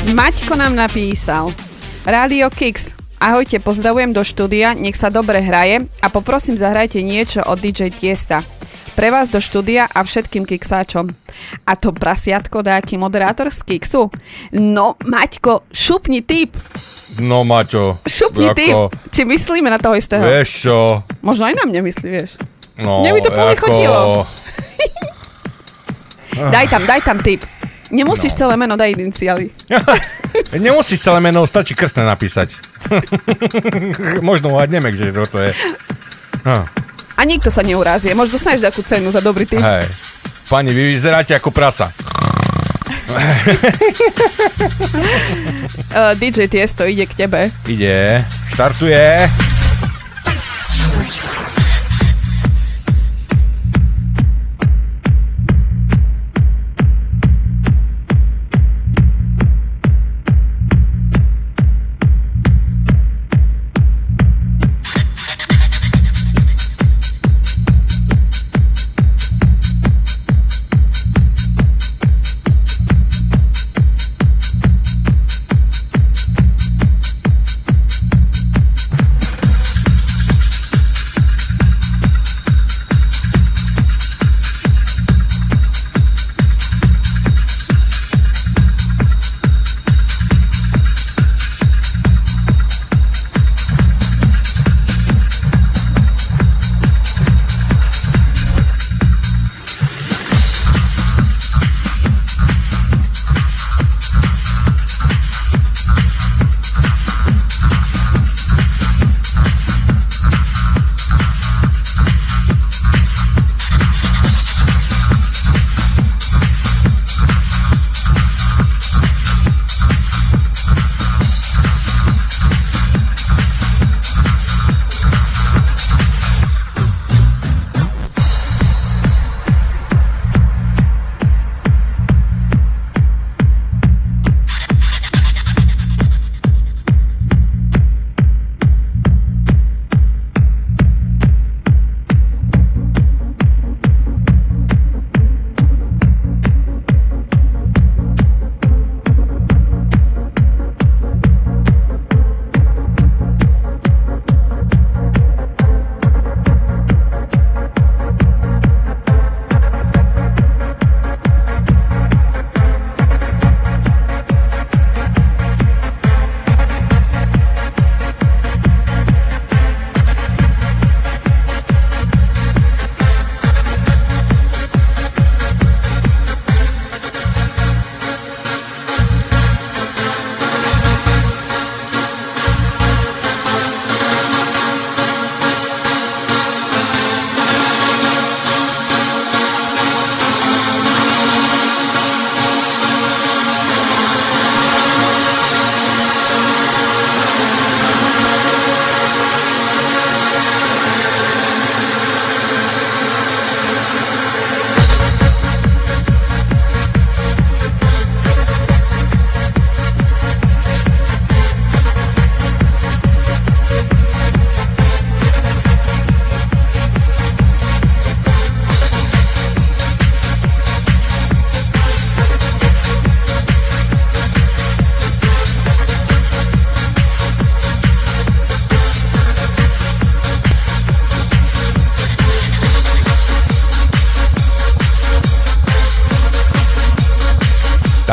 Speaker 4: Maťko nám napísal. Rádio Kix. Ahojte, pozdravujem do štúdia, nech sa dobre hraje a poprosím zahrajte niečo od DJ Tiesta. Pre vás do štúdia a všetkým kiksáčom. A to prasiatko nejaký moderátor z Kixu? No, Maťko, šupni typ.
Speaker 3: No Maťo.
Speaker 4: Šupni typ.
Speaker 3: ako-
Speaker 4: Či myslíme na toho istého?
Speaker 3: Vieš čo?
Speaker 4: Možno aj na mňa myslí, vieš.
Speaker 3: No,
Speaker 4: Mne by to
Speaker 3: ako-
Speaker 4: chodilo. Daj tam, daj tam typ. Nemusíš
Speaker 3: No.
Speaker 4: celé meno, daj iniciály.
Speaker 3: Nemusíš celé meno, stačí krstné napísať. Možno uhadneme, že kto to je. Hm.
Speaker 4: A nikto sa neurázie. Možno dostaneš takú cenu za dobrý typ.
Speaker 3: Hej. Pani, vy vyzeráte ako prasa.
Speaker 4: Uh, DJ Tiesto ide k tebe.
Speaker 3: Ide, štartuje.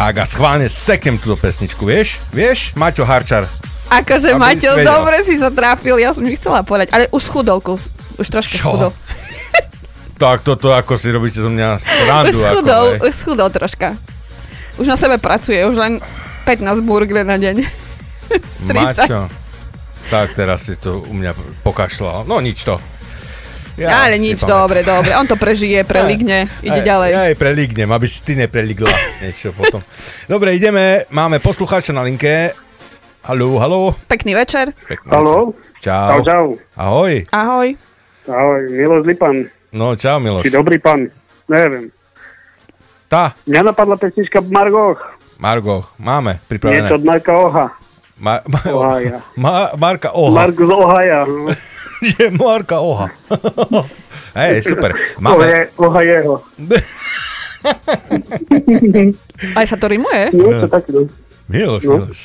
Speaker 3: Tak a schválne seknem túto pesničku, vieš? Vieš? Maťo Harčar.
Speaker 4: Akože Maťo,
Speaker 3: si
Speaker 4: dobre si sa trafil, ja som ti chcela povedať, ale už schudol kus, už troška
Speaker 3: Čo?
Speaker 4: schudol.
Speaker 3: Tak toto ako si robíte zo mňa srandu.
Speaker 4: Už
Speaker 3: ako,
Speaker 4: schudol,
Speaker 3: hej.
Speaker 4: už schudol troška. Už na sebe pracuje, už len 15 burger na deň. 30.
Speaker 3: Maťo. Tak teraz si to u mňa pokašľal. No nič to.
Speaker 4: Ja, ale
Speaker 3: si
Speaker 4: nič,
Speaker 3: pamätám.
Speaker 4: dobre, dobre. On to prežije, preligne, ide
Speaker 3: Aj-
Speaker 4: ďalej.
Speaker 3: Ja aj prelignem, aby si ty nepreligla niečo potom. Dobre, ideme. Máme poslucháča na linke. Haló, haló.
Speaker 4: Pekný večer.
Speaker 3: Pekný
Speaker 18: Haló?
Speaker 3: Čau.
Speaker 18: Čau, čau.
Speaker 3: Ahoj.
Speaker 4: Ahoj.
Speaker 18: Ahoj, Miloš Lipan.
Speaker 3: No, čau Miloš.
Speaker 18: Či dobrý pán? Neviem.
Speaker 3: Tá,
Speaker 18: Mňa napadla pesnička Margoch.
Speaker 3: Margo, máme
Speaker 18: Je
Speaker 3: pripravené.
Speaker 18: to od Marka Oha.
Speaker 3: Ma, ma,
Speaker 18: Ohaja.
Speaker 3: ma, Marka Oha.
Speaker 18: Mark z Ohaja.
Speaker 3: Je Marka Oha. Hej, super. Máme,
Speaker 18: Oha jeho.
Speaker 4: Aj sa to rimuje?
Speaker 18: Nie, to tak, no.
Speaker 3: Miloš,
Speaker 18: No.
Speaker 3: Miloš.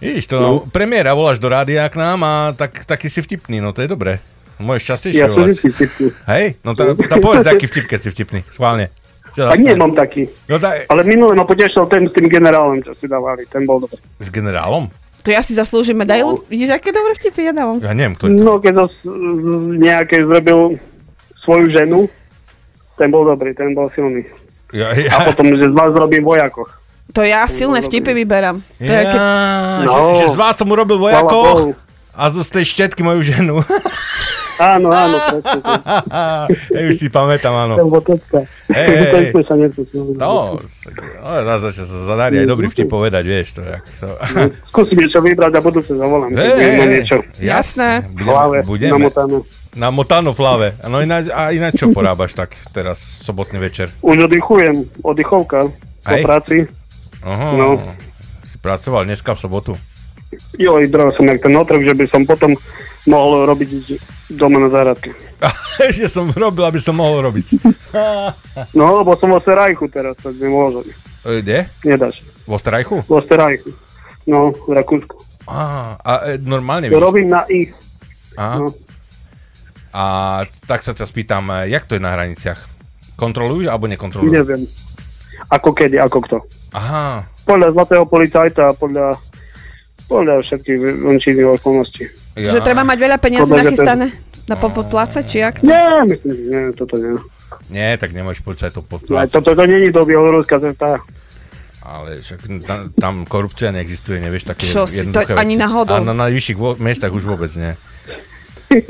Speaker 3: Vidíš to, no. premiéra voláš do rádia k nám a tak, taký si vtipný, no to je dobré. Môžeš častejšie
Speaker 18: Ja
Speaker 3: volať. Hej, no tá, tá povedz, aký vtip, keď si vtipný, schválne. Čo
Speaker 18: A
Speaker 3: zas-
Speaker 18: nie mám taký.
Speaker 3: No tá,
Speaker 18: Ale minule ma potešil ten s tým generálom, čo si dávali. Ten bol dobrý.
Speaker 3: s generálom?
Speaker 4: To ja si zaslúžim medailu. Vidíš, aké dobré vtipy ja dávam.
Speaker 3: Ja neviem, kto je to.
Speaker 18: No, keď to z- nejaké zrobil svoju ženu, ten bol dobrý, ten bol silný.
Speaker 3: Ja,
Speaker 18: A
Speaker 3: ja,
Speaker 18: potom, že z vás robím vojakoch.
Speaker 4: To ja silné vtipy vyberám. To je,
Speaker 3: ja,
Speaker 4: keď...
Speaker 18: No.
Speaker 3: že, že z vás som urobil vojakov a zo tej štetky moju ženu.
Speaker 18: Áno, áno, presne.
Speaker 3: Hej, už si pamätám, áno. Hej, hej, hej.
Speaker 18: sa.
Speaker 3: No, raz za čas sa zadarí aj dobrý vtip povedať, vieš, to jak To...
Speaker 18: Skúsim niečo vybrať a budúce zavolám.
Speaker 3: Hej, hej,
Speaker 18: niečo.
Speaker 4: Jasné.
Speaker 18: Hlave,
Speaker 3: budeme.
Speaker 18: namotané.
Speaker 3: Na motánu v hlave. No ináč, a ináč čo porábaš tak teraz, sobotný večer?
Speaker 18: Už oddychujem, oddychovka po
Speaker 3: Hej.
Speaker 18: práci.
Speaker 3: Aha,
Speaker 18: No.
Speaker 3: si pracoval dneska v sobotu.
Speaker 18: Jo, bral som jak ten otrok, že by som potom mohol robiť doma na záhradke.
Speaker 3: že som robil, aby som mohol robiť.
Speaker 18: No, lebo som vo Serajchu teraz, tak nemôžem.
Speaker 3: Kde?
Speaker 18: Nedáš.
Speaker 3: Vo Strajchu?
Speaker 18: Vo Serajchu. No, v Rakúsku.
Speaker 3: Á, a e, normálne
Speaker 18: To
Speaker 3: vidíš?
Speaker 18: robím na ich.
Speaker 3: Aha.
Speaker 18: No.
Speaker 3: A tak sa ťa spýtam, e, jak to je na hraniciach? Kontrolujú alebo nekontrolujú?
Speaker 18: Neviem. Ako kedy, ako kto.
Speaker 3: Aha,
Speaker 18: Podľa zlatého policajta a podľa, podľa všetkých vončinných okolností.
Speaker 3: ja.
Speaker 4: Že treba mať veľa
Speaker 18: že
Speaker 4: nachystané na popopláca, či jak?
Speaker 18: Nie, myslím, že nie, toto nie.
Speaker 3: Nie, tak nemôžeš počať to
Speaker 18: Aj
Speaker 3: podplácať.
Speaker 18: toto to není do Bieloruska cesta.
Speaker 3: Ale však tam, tam korupcia neexistuje, nevieš, také
Speaker 4: Čo si, to
Speaker 3: jednoduché
Speaker 4: ani
Speaker 3: veci.
Speaker 4: náhodou.
Speaker 3: A na najvyšších vo- miestach už vôbec nie.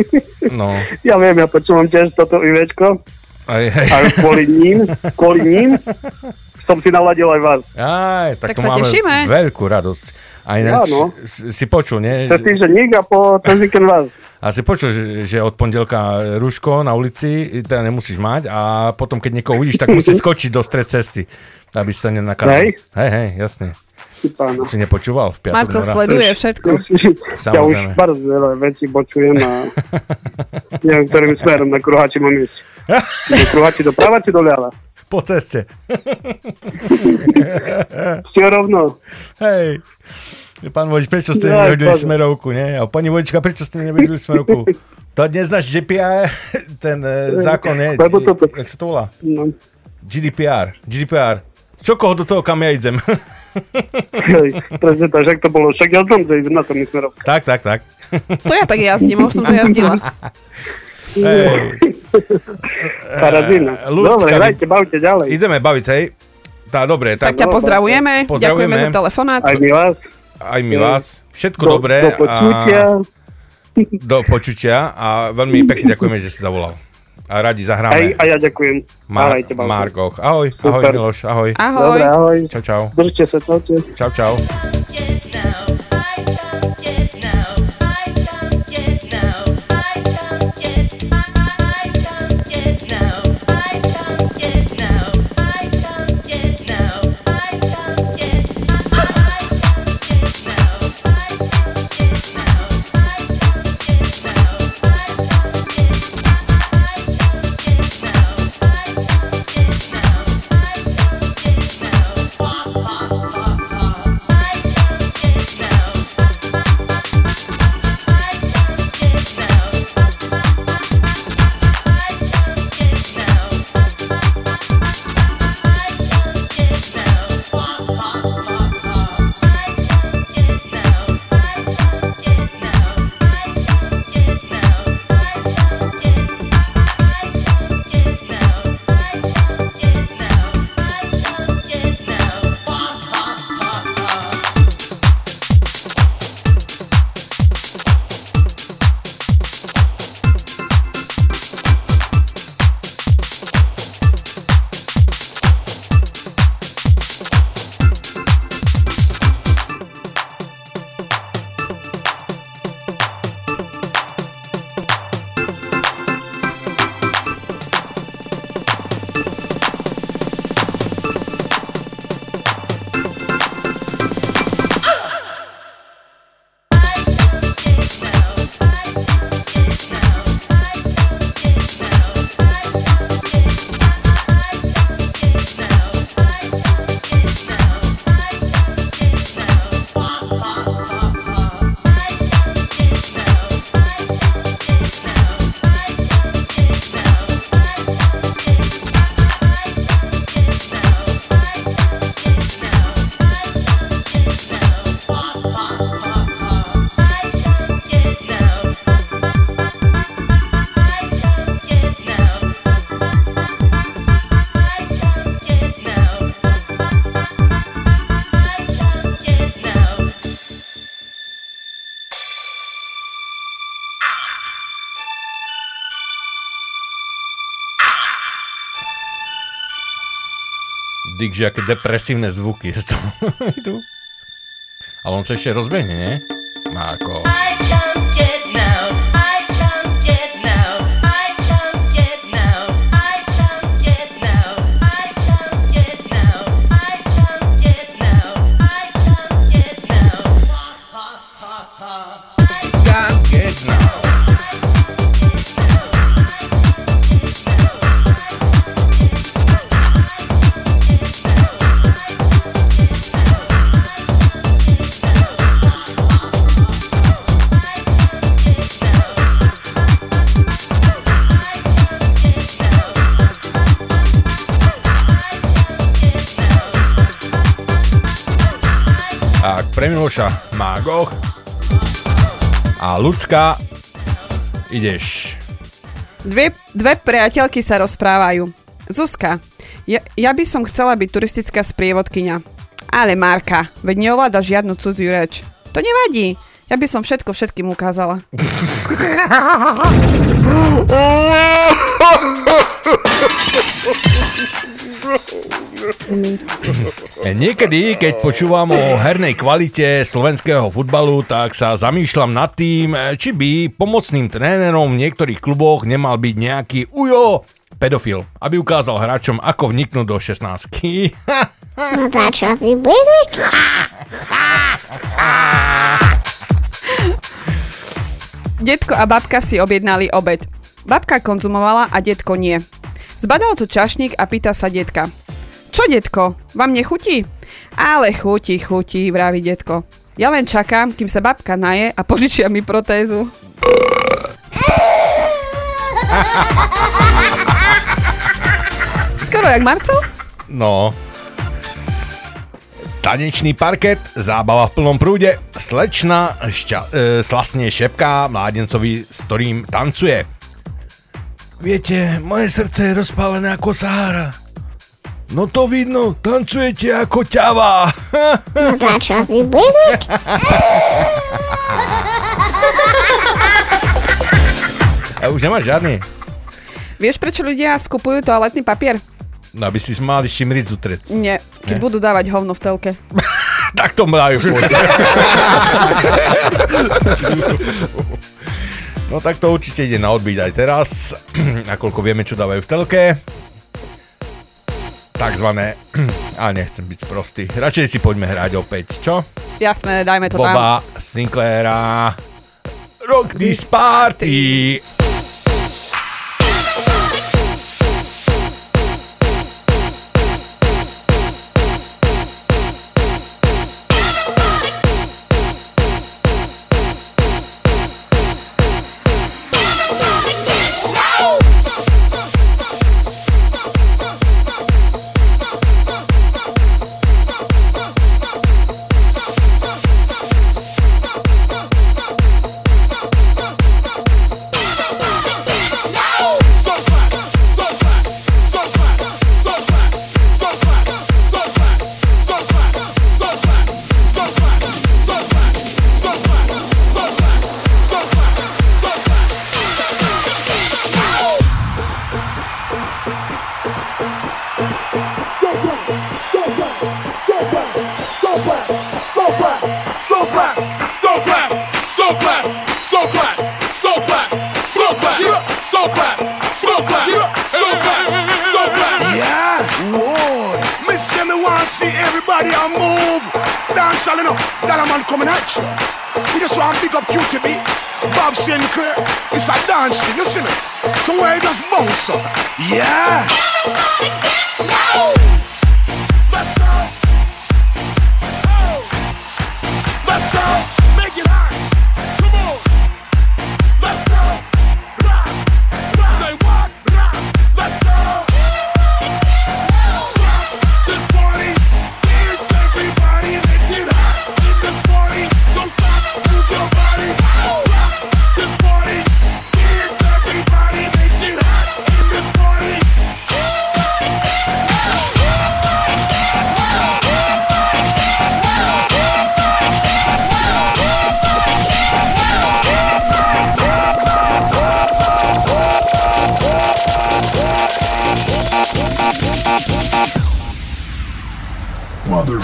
Speaker 3: No,
Speaker 18: Ja viem, ja počúvam tiež toto ivečko.
Speaker 3: aj, hej.
Speaker 18: A kvôli ním, kvôli ním som si naladil aj vás.
Speaker 3: Aj, tak,
Speaker 4: Tak
Speaker 3: to
Speaker 4: sa
Speaker 3: máme
Speaker 4: tešíme.
Speaker 3: veľkú radosť. A ináč,
Speaker 18: Áno.
Speaker 3: si, si počul, nie?
Speaker 18: Cez týždeň a po cez víkend vás.
Speaker 3: A si počul, že, že od pondelka rúško na ulici teda nemusíš mať a potom, keď niekoho uvidíš, tak musíš skočiť do stred cesty, aby sa nenakazil.
Speaker 18: Hej.
Speaker 3: hej, hej, jasne.
Speaker 18: Pána.
Speaker 3: Si nepočúval v piatok
Speaker 4: Marco
Speaker 3: ráno?
Speaker 4: sleduje všetko.
Speaker 18: Ja už bardzo veľa vecí počujem a neviem, ktorým smerom na kruhači mám ísť. Do kruhači doprava či doľava?
Speaker 3: Po ceste.
Speaker 18: Ste rovno.
Speaker 3: Hej. Pán vodič, prečo ste nevedeli
Speaker 18: páne.
Speaker 3: smerovku, nie? A pani vodička, prečo ste nevedeli smerovku? To neznáš GPR, ten e, zákon, nie?
Speaker 18: Lebo toto-
Speaker 3: Jak sa to volá?
Speaker 18: No.
Speaker 3: GDPR. GDPR. Čo koho do toho, kam ja idem?
Speaker 18: Hej, presne tak, to bolo. Však ja znam, že idem na tom smerom.
Speaker 3: tak, tak, tak.
Speaker 4: To ja tak jazdím, už som to jazdila.
Speaker 18: Parazina.
Speaker 3: Ľudská,
Speaker 18: Dobre, dajte, bavte ďalej.
Speaker 3: Ideme baviť, hej? Tá, dobre,
Speaker 4: Tak
Speaker 3: tak,
Speaker 4: ťa pozdravujeme, ďakujeme za telefonát.
Speaker 18: Aj my vás.
Speaker 3: aj my vás. Všetko
Speaker 18: Do-
Speaker 3: dobré.
Speaker 18: do počutia.
Speaker 3: A, do počutia a veľmi pekne ďakujeme, že si zavolal. A radi
Speaker 18: Aj,
Speaker 3: zahráme.
Speaker 18: a ja ďakujem.
Speaker 3: Mar-
Speaker 18: Ahojte.
Speaker 3: Margoch. Ahoj, ahoj
Speaker 18: Super.
Speaker 3: Miloš, ahoj.
Speaker 4: Ahoj.
Speaker 18: Dobre, ahoj.
Speaker 3: Čau, čau.
Speaker 18: Držte sa, čaute.
Speaker 3: Čau, čau.
Speaker 16: Now
Speaker 3: Dick, že aké depresívne zvuky z toho idú. Ale on sa ešte rozbehne, nie? Marko.
Speaker 16: I can't get
Speaker 3: Tak, pre Miloša Mágoch a ľudská ideš.
Speaker 4: Dve, dve priateľky sa rozprávajú. Zuzka, ja, ja by som chcela byť turistická sprievodkyňa. Ale Marka, veď neovláda žiadnu cudziu reč. To nevadí. Ja by som všetko všetkým ukázala.
Speaker 3: Niekedy, keď počúvam o hernej kvalite slovenského futbalu, tak sa zamýšľam nad tým, či by pomocným trénerom v niektorých kluboch nemal byť nejaký ujo pedofil, aby ukázal hráčom, ako vniknúť do 16
Speaker 19: No to čo vy budete?
Speaker 4: Detko a babka si objednali obed. Babka konzumovala a detko nie. Zbadal to čašník a pýta sa detka. Čo detko, vám nechutí? Ale chutí, chutí, vraví detko. Ja len čakám, kým sa babka naje a požičia mi protézu. Skoro jak Marcel?
Speaker 3: No. Tanečný parket, zábava v plnom prúde, slečna šťa, e, slastne šepká mládencovi, s ktorým tancuje. Viete, moje srdce je rozpálené ako Sahara. No to vidno, tancujete ako ťava.
Speaker 19: No to čo?
Speaker 3: A už nemáš žiadny.
Speaker 4: Vieš, prečo ľudia skupujú toaletný papier?
Speaker 3: No, aby si mali s čím riť utrec.
Speaker 4: Nie, keď
Speaker 3: Ne?
Speaker 4: budú dávať hovno v telke.
Speaker 3: Tak to majú. No tak to určite ide na odbyť aj teraz, nakoľko vieme, čo dávajú v telke. Takzvané, ale nechcem byť sprostý. Radšej si poďme hrať opäť, čo?
Speaker 4: Jasné, dajme to tam.
Speaker 3: Boba Sinclaira. Rock this party!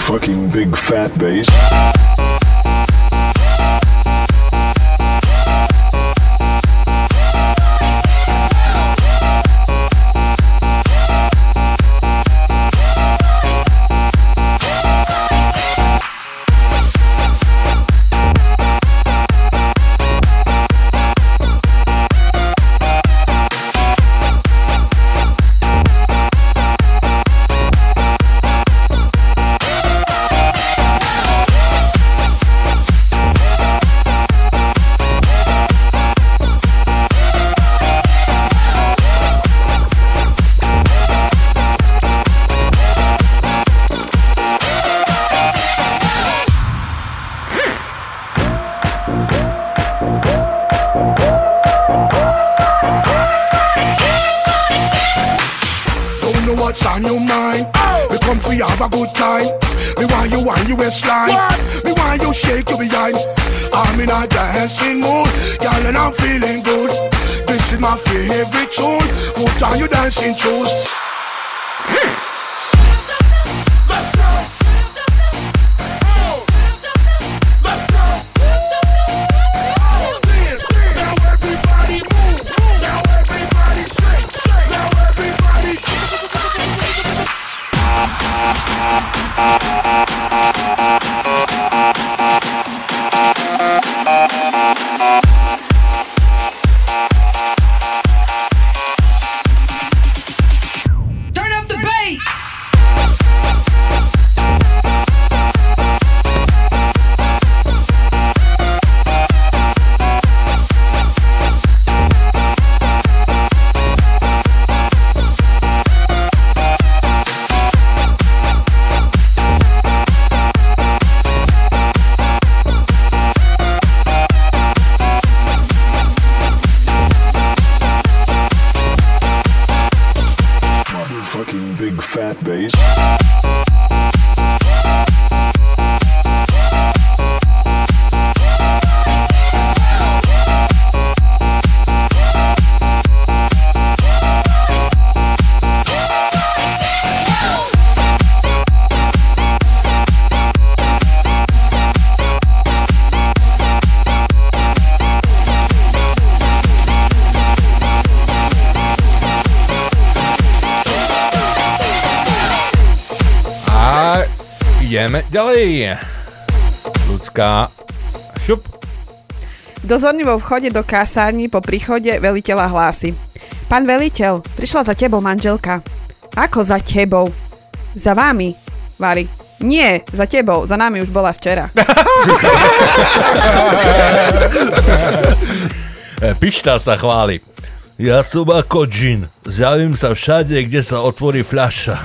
Speaker 20: Motherfucking big fat bass.
Speaker 4: Dozorný vo vchode do kásárni po príchode veliteľa hlási. Pán veliteľ, prišla za tebou manželka. Ako za tebou? Za vámi, Vary. Nie, za tebou, za nami už bola včera.
Speaker 11: E, Pišta sa chváli. Ja som ako džin. Zjavím sa všade, kde sa otvorí fľaša.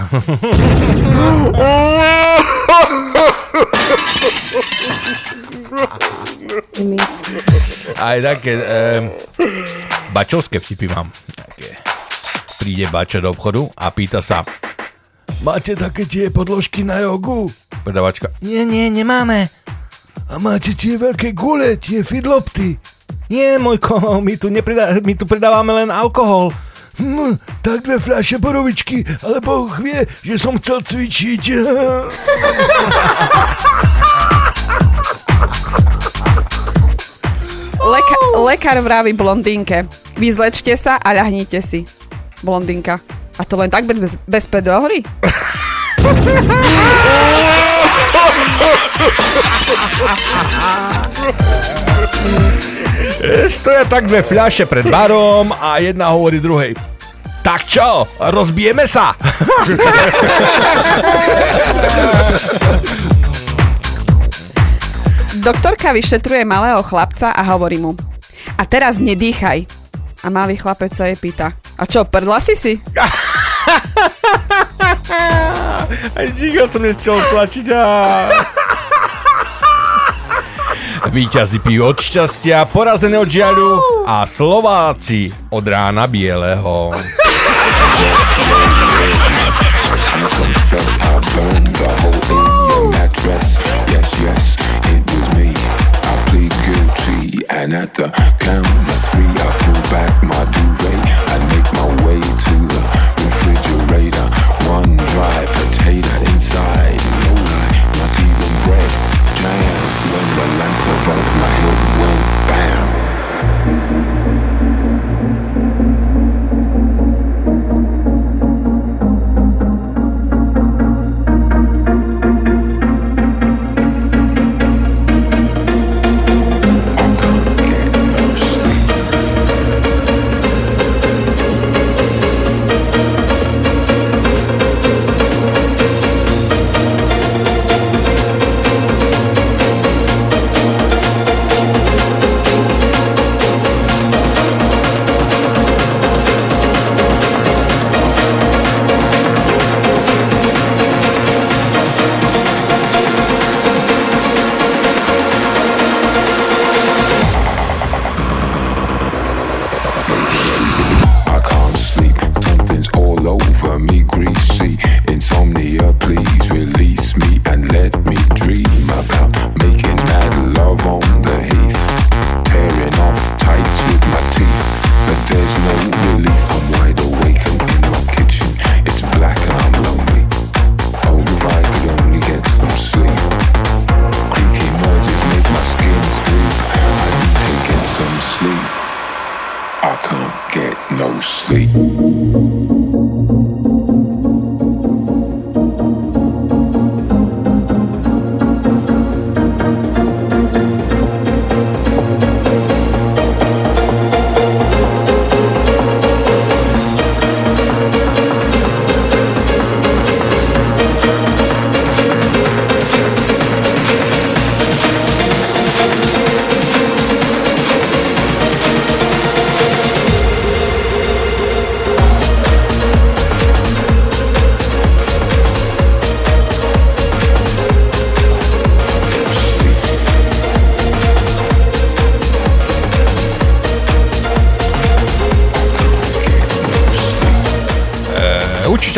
Speaker 3: Aj také um, bačovské vtipy mám. Také. Príde bača do obchodu a pýta sa,
Speaker 11: Máte také tie podložky na jogu?
Speaker 3: predavačka,
Speaker 11: Nie, nie, nemáme. A máte tie veľké gule, tie fidlopty?
Speaker 3: nie, môjko, my tu, nepredá, my tu predávame len alkohol.
Speaker 11: Hm, tak dve fľaše borovičky, ale Boh vie, že som chcel cvičiť.
Speaker 4: Leka- lekár vraví blondínke. Vyzlečte sa a ľahnite si. Blondínka. A to len tak bez, bez, bez pedohry?
Speaker 3: Stoja tak dve fľaše pred barom a jedna hovorí druhej. Tak čo, rozbijeme sa?
Speaker 4: Doktorka vyšetruje malého chlapca a hovorí mu. A teraz nedýchaj. A malý chlapec sa jej pýta. A čo, prdla si si?
Speaker 3: Aj Gigo som nestiel stlačiť a... Výťazí pijú od šťastia, porazené od žiaľu a Slováci od rána bieleho.
Speaker 21: And at the count of three, I pull back my duvet I make my way to the refrigerator. One dry potato inside, no not even bread. Jam both my
Speaker 3: hips went.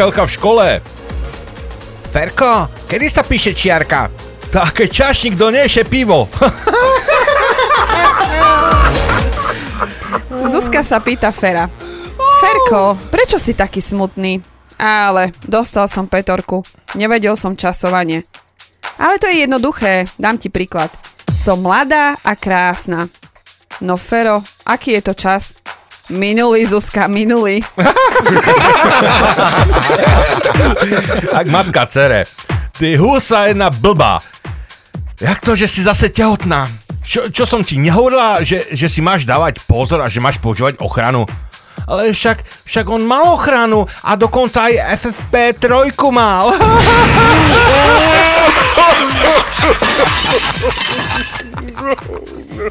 Speaker 3: Učiteľka v škole. Ferko, kedy sa píše čiarka? Tak keď čašník donieše pivo.
Speaker 4: Zuzka sa pýta Fera. Ferko, prečo si taký smutný? Ale, dostal som petorku. Nevedel som časovanie. Ale to je jednoduché, dám ti príklad. Som mladá a krásna. No Fero, aký je to čas? Minulý, Zuzka, minulý.
Speaker 3: Ak matka cere. Ty husa jedna blbá. Jak to, že si zase tehotná? Čo, čo som ti nehovorila, že, že si máš dávať pozor a že máš používať ochranu? Ale však, však on mal ochranu a dokonca aj FFP3 mal.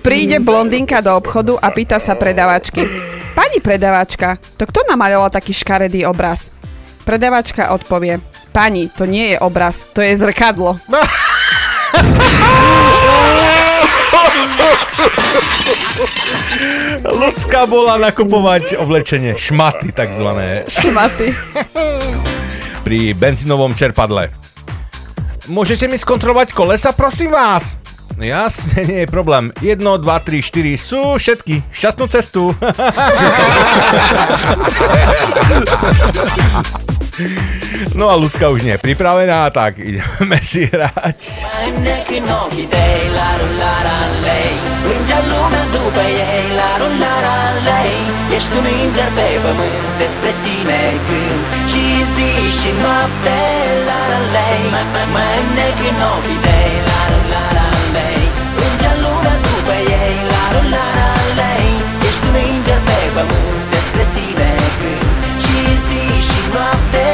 Speaker 4: Príde blondinka do obchodu a pýta sa predavačky. Pani predavačka, to kto namaľoval taký škaredý obraz? Predavačka odpovie. Pani, to nie je obraz, to je zrkadlo.
Speaker 3: Ľudská bola nakupovať oblečenie, šmaty takzvané.
Speaker 4: Šmaty.
Speaker 3: Pri benzínovom čerpadle. Môžete mi skontrolovať kolesa, prosím vás? Jasne, nie je problém. 1, 2, 3, 4 sú všetky. Šťastnú cestu. No a ľudská už nie je pripravená, tak ideme si hrať.
Speaker 22: La la la La la la Ești un înger pe pământ Despre tine cânt Și zi și noapte La la lei Mă înnec în ochii tăi La la la lei Plângea lumea după ei La la la lei. Ești un înger pe pământ Despre tine cânt Și zi și noapte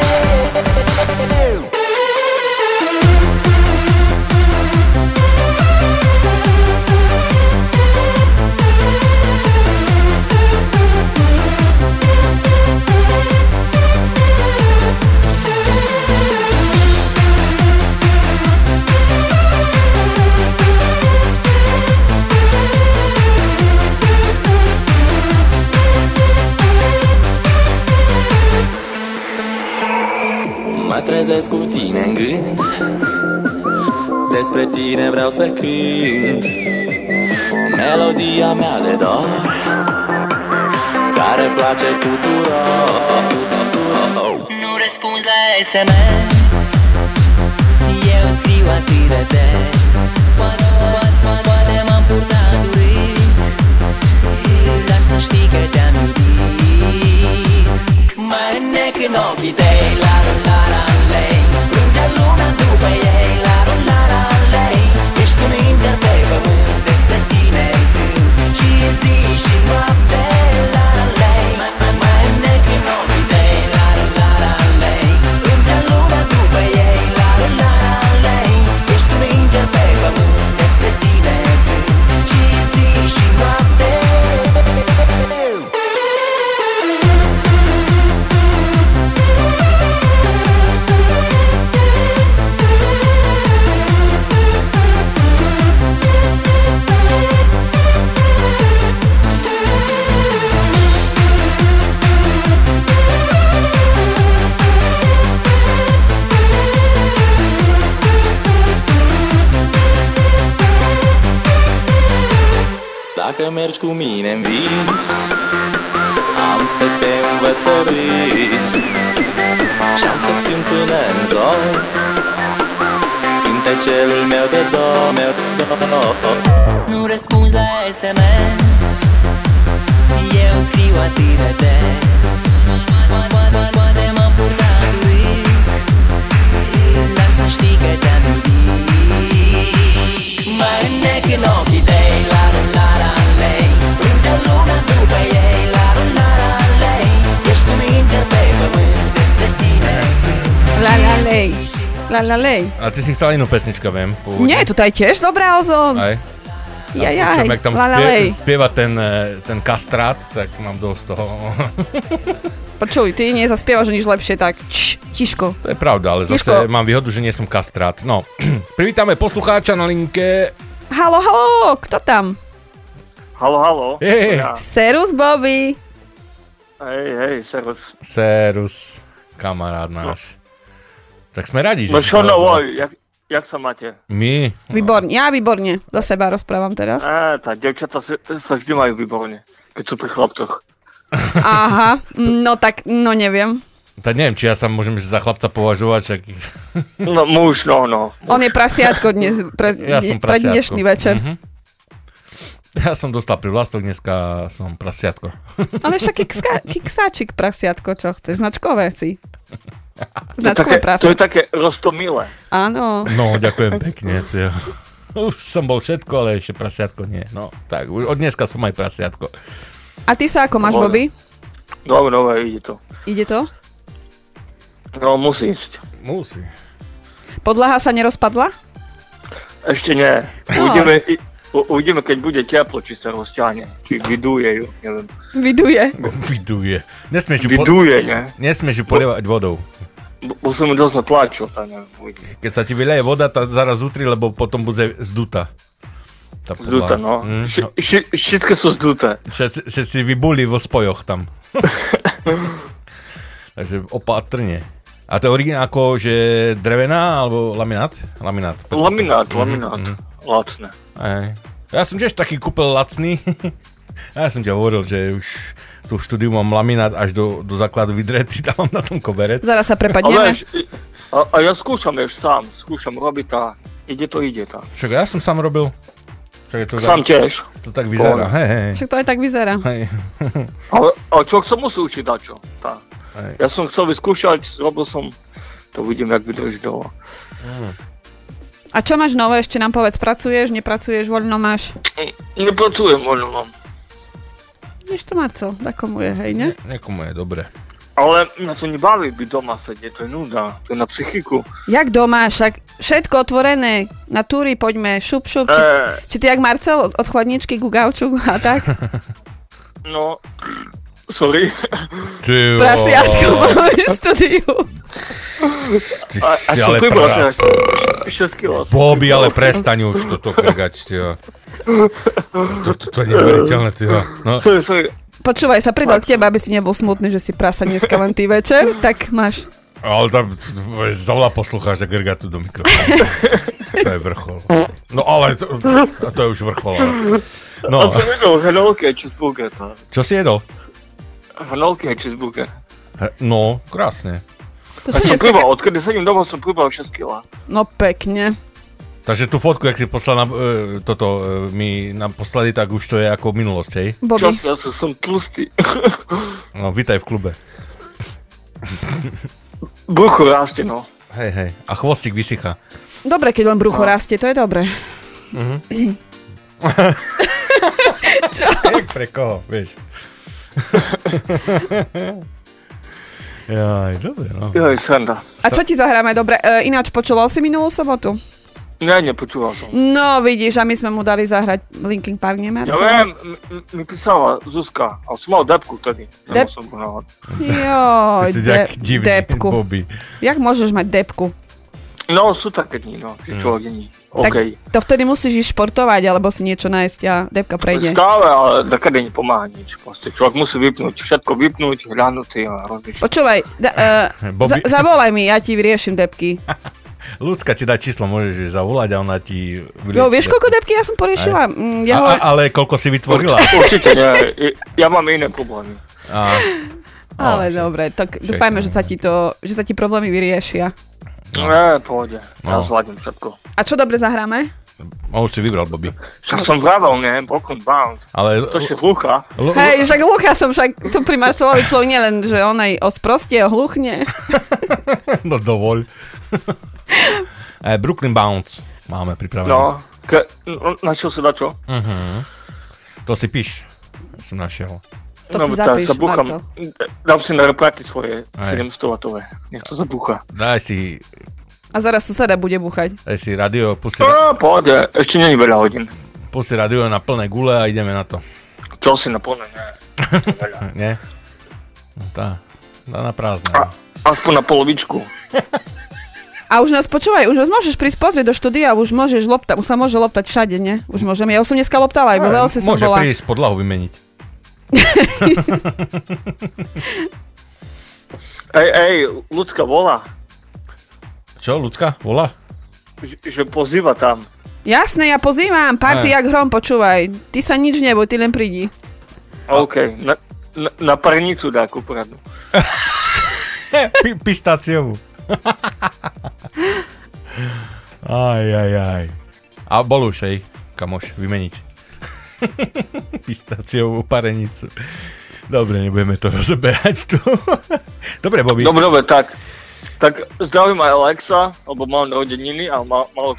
Speaker 22: trezesc cu tine în gând Despre tine vreau să cânt Melodia mea de dor Care place tuturor Nu răspunzi la SMS Eu îți scriu atât de des. Poate, poate, poate, poate m-am purtat urât Dar să știi că te-am iubit. Mă înnec în ochii tăi La la la lei Și zi să mergi cu mine în vis. Am să te învăț să râzi Și-am să schimb până în zon Cântecelul meu de do, meu de do Nu răspunzi la SMS Eu îți scriu atât de des. Poate m-am purtat urit Dar să știi că te-am iubit. Mai înnec în ochii tăi.
Speaker 4: La la lej.
Speaker 3: A ty si chcela inú pesnička, viem. pôvodne.
Speaker 4: Nie, toto je tiež dobrá ozon.
Speaker 3: Aj.
Speaker 4: Jaj,
Speaker 3: Ja počujem,
Speaker 4: jaj,
Speaker 3: jak tam
Speaker 4: la la
Speaker 3: spie,
Speaker 4: lej.
Speaker 3: spieva ten, eh, ten kastrát, tak mám dosť toho.
Speaker 4: Počuj, ty nezaspievaš nič lepšie, tak č, tiško.
Speaker 3: To je pravda, ale zase
Speaker 4: Tiško.
Speaker 3: mám výhodu, že nie som kastrát. No, privítame poslucháča na linke.
Speaker 4: Halo, halo, kto tam?
Speaker 23: Halo, halo.
Speaker 3: Hej.
Speaker 23: Ja.
Speaker 4: Serus Bobby.
Speaker 23: Hej, hej, servus.
Speaker 3: Serus, kamarát náš. Tak sme radi, že
Speaker 23: No čo no, oj, jak, jak sa máte?
Speaker 3: My?
Speaker 4: Výborne, ja výborne. Za seba rozprávam teraz.
Speaker 23: E, tá devčata sa, sa vždy majú výborne, keď sú pri chlapcoch.
Speaker 4: Aha, no tak, no neviem.
Speaker 3: Tak neviem, či ja sa môžem za chlapca považovať, čak...
Speaker 23: No muž, no, no.
Speaker 4: On je prasiatko dnes, pre,
Speaker 3: Ja som
Speaker 4: pre
Speaker 3: prasiatko.
Speaker 4: dnešný večer.
Speaker 3: Mhm. Ja som dostal pri vlastok, dneska som prasiatko.
Speaker 4: Ale však kiksa, kiksáčik prasiatko, čo chceš, značkové si.
Speaker 23: To je,
Speaker 4: Značkové
Speaker 23: také,
Speaker 4: prasa.
Speaker 23: to je také rostomilé.
Speaker 4: Áno.
Speaker 3: No, ďakujem pekne. Už som bol všetko, ale ešte prasiatko nie. No, tak, už od dneska som aj prasiatko.
Speaker 4: A ty sa ako máš,
Speaker 23: Dobre.
Speaker 4: Bobby?
Speaker 23: Dobre, dobre, ide to.
Speaker 4: Ide to?
Speaker 23: No, musí ísť.
Speaker 3: Musí.
Speaker 4: Podlaha sa nerozpadla?
Speaker 23: Ešte nie.
Speaker 4: No.
Speaker 23: Uvidíme, u- uvidíme, keď bude teplo, či sa rozťahne. Či vyduje ju, neviem.
Speaker 4: Viduje.
Speaker 3: Viduje. Nesmieš ju,
Speaker 23: Vyduje, ne?
Speaker 3: Nesmieš ju polievať vodou.
Speaker 23: Ju dosť uvidíme.
Speaker 3: Keď sa ti vyleje voda, tá zaraz utri, lebo potom bude zduta. Tá podlaha.
Speaker 23: no.
Speaker 3: Mm,
Speaker 23: Ši- ši- Všetky sú zduté.
Speaker 3: Všetci, všetci vybuli vo spojoch tam. Takže opatrne. A to je originál ako, že drevená alebo laminát? Laminát.
Speaker 23: Laminát,
Speaker 3: Mhm,
Speaker 23: laminát.
Speaker 3: mhm.
Speaker 23: Lacné.
Speaker 3: Aj. Ja som tiež taký kúpil lacný. ja som ťa hovoril, že už tu v štúdiu mám laminát až do, do základu vydretý, tam mám na tom koberec.
Speaker 4: Zaraz sa prepadneme.
Speaker 23: i- a, a ja skúšam ešte sám, skúšam robiť a ide to, ide to.
Speaker 3: Však ja som sám robil. Však je to
Speaker 23: Sám
Speaker 3: tak,
Speaker 23: tiež.
Speaker 3: To tak vyzerá. Hej, hej.
Speaker 4: Však to aj tak vyzerá.
Speaker 3: hej.
Speaker 23: Ale, ale človek sa musí učiť dačo. Tá.
Speaker 3: Hej.
Speaker 23: Ja som chcel vyskúšať, robil som, to vidím, jak vydrží dlho.
Speaker 4: A čo máš nové? Ešte nám povedz, pracuješ, nepracuješ, voľno máš?
Speaker 23: Nepracujem, voľno mám.
Speaker 4: Vieš to, Marcel, takomu je, hej, ne?
Speaker 3: Niekomu je dobre.
Speaker 23: Ale mňa to nebaví byť doma sedieť, to je nuda, to je na psychiku.
Speaker 4: Jak doma, však všetko otvorené, na túry poďme, šup, šup. Či,
Speaker 23: Eh.
Speaker 4: či ty jak Marcel od, od chladničky ku gauču a tak?
Speaker 23: No, sorry.
Speaker 3: Ty jo.
Speaker 4: Prasiatko máme v štúdiu.
Speaker 3: Ty
Speaker 23: A, a
Speaker 3: si ale prás.
Speaker 23: teraz? 6 kg.
Speaker 3: Bobby, ale prestaň už toto krgať, tyjo. To, to, to je neuveriteľné, tyjo. No,
Speaker 23: Sorry, sorry.
Speaker 4: Počúvaj sa, pridal k tebe, aby si nebol smutný, že si prasa dneska len ty večer, tak máš.
Speaker 3: ale tam zavolá poslucháč a grga tu do mikrofónu. To je vrchol. No ale to, a to je už vrchol. Ale.
Speaker 23: A
Speaker 3: No,
Speaker 23: to jedol hranolky a. To.
Speaker 3: čo si jedol?
Speaker 23: Hranolky a cheeseburger.
Speaker 3: He- No, krásne.
Speaker 4: To
Speaker 23: Tak som
Speaker 4: dneska...
Speaker 23: odkedy sedím doma, som pribral 6 kg.
Speaker 4: No pekne.
Speaker 3: Takže tú fotku, jak si poslal na, e, toto, e, mi nám poslali, tak už to je ako minulosť, hej?
Speaker 4: Bobby.
Speaker 23: Čas, ja som- som tlustý.
Speaker 3: No, vítaj v klube.
Speaker 23: Brucho rastie, no.
Speaker 3: Hej, hej. A chvostík vysychá.
Speaker 4: Dobre, keď len brucho rastie, to je dobre. Čo?
Speaker 3: Jak pre koho, vieš? Jaj, dobre, no.
Speaker 23: Joj, sranda.
Speaker 4: A čo ti zahráme? Dobre, e, ináč počúval si minulú sobotu?
Speaker 23: Ne, nepočúval som.
Speaker 4: No vidíš, a my sme mu dali zahrať Linkin Park, nie
Speaker 23: Ja viem, mi písala Zuzka, ale som mal depku vtedy.
Speaker 4: Dep-
Speaker 23: som
Speaker 3: si
Speaker 4: de- depku.
Speaker 3: Bobby.
Speaker 4: Jak môžeš mať depku?
Speaker 23: No, sú také dni, no, že človek je ní.
Speaker 4: Tak to vtedy musíš ísť športovať, alebo si niečo nájsť a depka prejde.
Speaker 23: Stále, ale takedy nepomáha nič. Proste človek musí vypnúť, všetko vypnúť, hľadnúť si a rozmýšľať.
Speaker 4: Počúvaj, da, uh,
Speaker 3: Bobby-
Speaker 4: za, zavolaj mi, ja ti vyriešim depky.
Speaker 3: Ľudská ti dá číslo, môžeš zavolať a ona ti...
Speaker 4: Jo, vieš, koľko depky ja som poriešila? Mm, Ja ho...
Speaker 3: a, ale koľko si vytvorila?
Speaker 23: Určite nie, ja mám iné problémy.
Speaker 3: A,
Speaker 4: Ale dobre, tak dúfajme, že sa ti to, že sa ti problémy vyriešia.
Speaker 23: No. Ne, pohode, ja
Speaker 3: No.
Speaker 23: zvládnem všetko.
Speaker 4: A čo dobre zahráme?
Speaker 3: no, už si vybral, Bobby.
Speaker 23: Však som vravel, ne, Broken Bound.
Speaker 3: Ale...
Speaker 23: To je hlucha.
Speaker 3: L-
Speaker 4: Hej, však hlucha som však, tu pri Marcelovi človek nielen, že on aj osprostie, ohluchne.
Speaker 3: no dovoľ. e, Brooklyn Bounce máme pripravené.
Speaker 23: No, ke, našiel si dačo?
Speaker 3: Uh-huh. To si píš. Ja som našiel.
Speaker 4: To
Speaker 23: no,
Speaker 4: si zapíš,
Speaker 23: zabúcham.
Speaker 4: Marcel.
Speaker 23: Dám si na repráky svoje
Speaker 3: Aj.
Speaker 23: 700 watové. Nech to zabúcha.
Speaker 3: Daj si
Speaker 4: A zaraz suseda bude buchať.
Speaker 3: Daj si radio, pusti,
Speaker 23: No, pohode, ešte není veľa hodín.
Speaker 3: pusti radio na plné gule a ideme na to.
Speaker 23: Čo si na plné, ne.
Speaker 3: Nie? No tá, dá na prázdne.
Speaker 23: Aspoň na polovičku.
Speaker 4: A už nás počúvaj, už nás môžeš prísť pozrieť do štúdia, už môžeš loptať, už sa môže loptať všade, nie? Už môžem, ja už som dneska loptala, aj vo Velse som
Speaker 3: Môže
Speaker 4: bola.
Speaker 3: prísť podlahu vymeniť.
Speaker 23: Ej, ej, ľudská volá,
Speaker 3: Čo, ľudská? Volá?
Speaker 23: že, že pozýva tam.
Speaker 4: Jasné, ja pozývam, party jak hrom, počúvaj. Ty sa nič neboj, ty len prídi.
Speaker 23: OK, na, na, na parnicu dá kupradnú.
Speaker 3: Pi- pistáciovú. aj, aj, aj. A bol už, hej, kamoš, vymeniť. Pistáciovú parenicu. Dobre, nebudeme to rozoberať tu. Dobre, Bobby.
Speaker 23: Dobre, dobre, tak. Tak zdravím aj Alexa, lebo mal narodeniny a mal, mal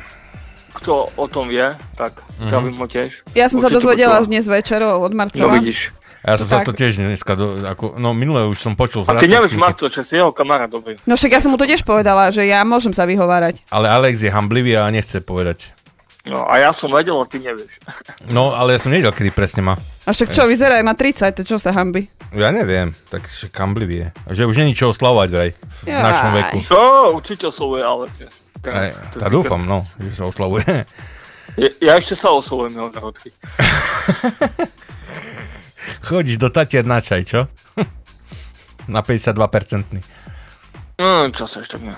Speaker 23: kto o tom vie, tak
Speaker 3: Mhm.
Speaker 23: zdravím ho tiež.
Speaker 4: Ja som sa
Speaker 23: Určite
Speaker 4: dozvedela
Speaker 23: počúva.
Speaker 4: už dnes večer od
Speaker 23: No
Speaker 4: Marcela.
Speaker 23: vidíš.
Speaker 3: Ja som sa
Speaker 4: Tak.
Speaker 3: to tiež dneska, do, ako, no minule už som počul
Speaker 23: A ty nevieš Marco, čo si jeho kamarát dobrý.
Speaker 4: No však ja som mu to tiež povedala, že ja môžem sa vyhovárať.
Speaker 3: ale Alex je hamblivý a nechce povedať.
Speaker 23: No a ja som vedel a ty nevieš.
Speaker 3: No, ale ja som nevedel, kedy presne má.
Speaker 4: A však čo, vyzerá na 30, to čo sa hambi?
Speaker 3: Ja neviem, tak však hamblivý je. Že už není čo oslavovať vraj v
Speaker 4: Jaj.
Speaker 3: našom veku.
Speaker 23: Čo, určite oslovuje Alex.
Speaker 3: Aj, tá dúfam, no, že sa oslavuje.
Speaker 23: Ja, ja ešte sa oslovujem jeho narodky.
Speaker 3: Chodíš do Tatier na čaj, čo? na 52%.
Speaker 23: No, čo sa ešte nie.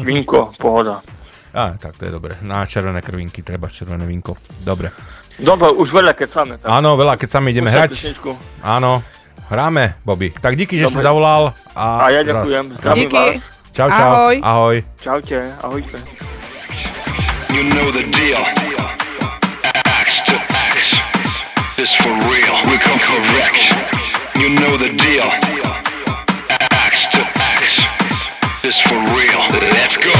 Speaker 23: Vinko, pohoda.
Speaker 3: Á, tak to je dobre. Na červené krvinky treba červené vinko. Dobre.
Speaker 23: Dobre, už veľa keď same. Tak.
Speaker 3: Áno, veľa, keď sami ideme
Speaker 23: Pušťaj
Speaker 3: hrať.
Speaker 23: pesničku.
Speaker 3: Áno, hráme, Bobby. Tak díky, že si
Speaker 23: Dobre.
Speaker 3: zavolal. A,
Speaker 23: A ja
Speaker 3: raz.
Speaker 23: ďakujem. Zdravím
Speaker 4: Díky.
Speaker 23: vás.
Speaker 3: Čau, čau.
Speaker 4: Ahoj.
Speaker 3: Ahoj.
Speaker 23: Čaute, ahojte.
Speaker 20: You know the deal. Axe to axe. This for real. We come correct. You know the deal. Axe to axe. This for real. Let's go.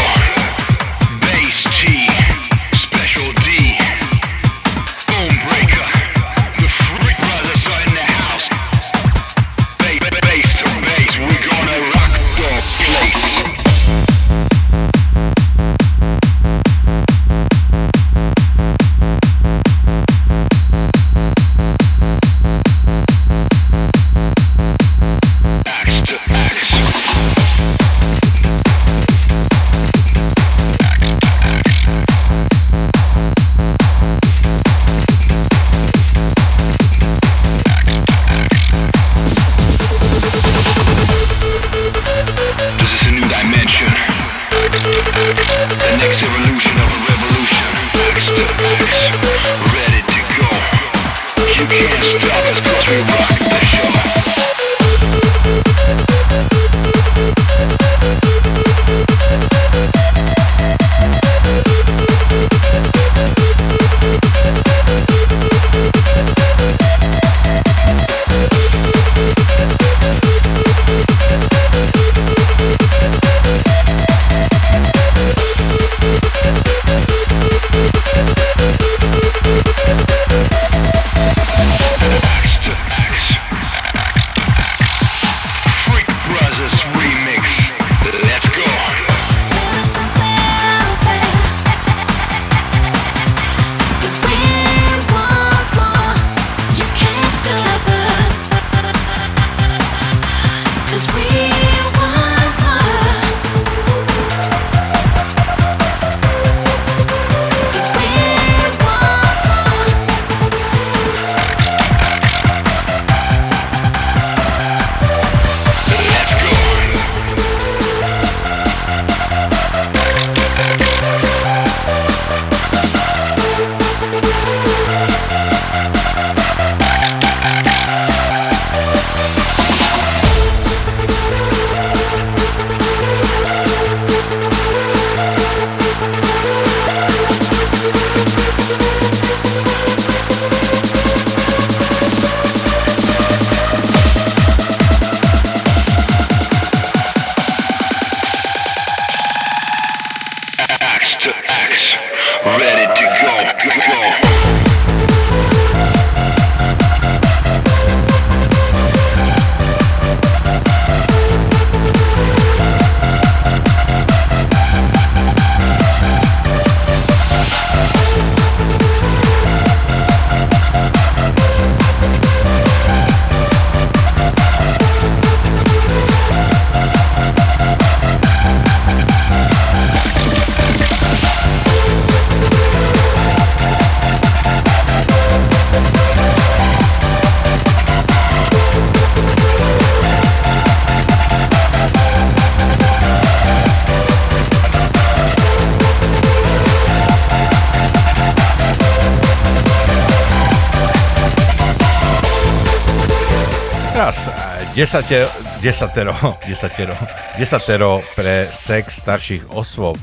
Speaker 3: Desatero, desatero, desatero, desatero pre sex starších osôb.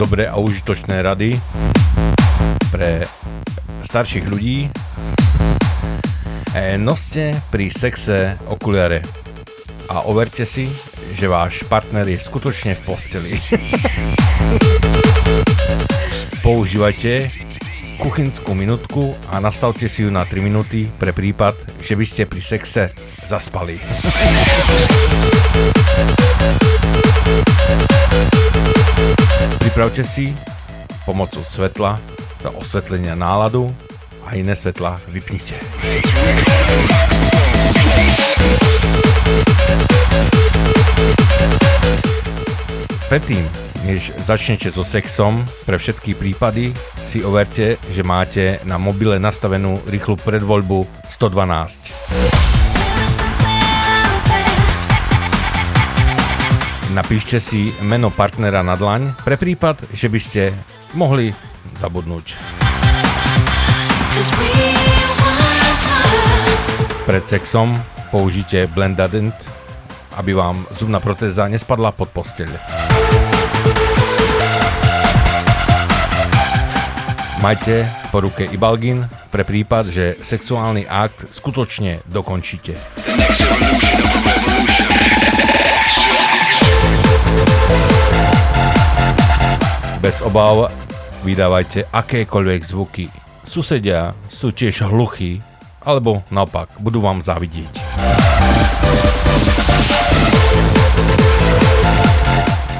Speaker 3: Dobré a užitočné rady pre starších ľudí. Eh, Noste pri sexe okuliare a overte si, že váš partner je skutočne v posteli. Používajte kuchynskú minútku a nastavte si ju na 3 minúty pre prípad, že by ste pri sexe zaspali. Pripravte si pomocou svetla do osvetlenia náladu a iné svetla vypnite. Predtým, než začnete so sexom, pre všetky prípady si overte, že máte na mobile nastavenú rýchlu predvoľbu 112. Napíšte si meno partnera na dlaň pre prípad, že by ste mohli zabudnúť. Pred sexom použite Blendadent, aby vám zubná protéza nespadla pod posteľ. Majte po ruke Ibalgin pre prípad, že sexuálny akt skutočne dokončíte. Bez obav vydávajte akékoľvek zvuky. Susedia sú tiež hluchí, alebo naopak, budú vám závidieť.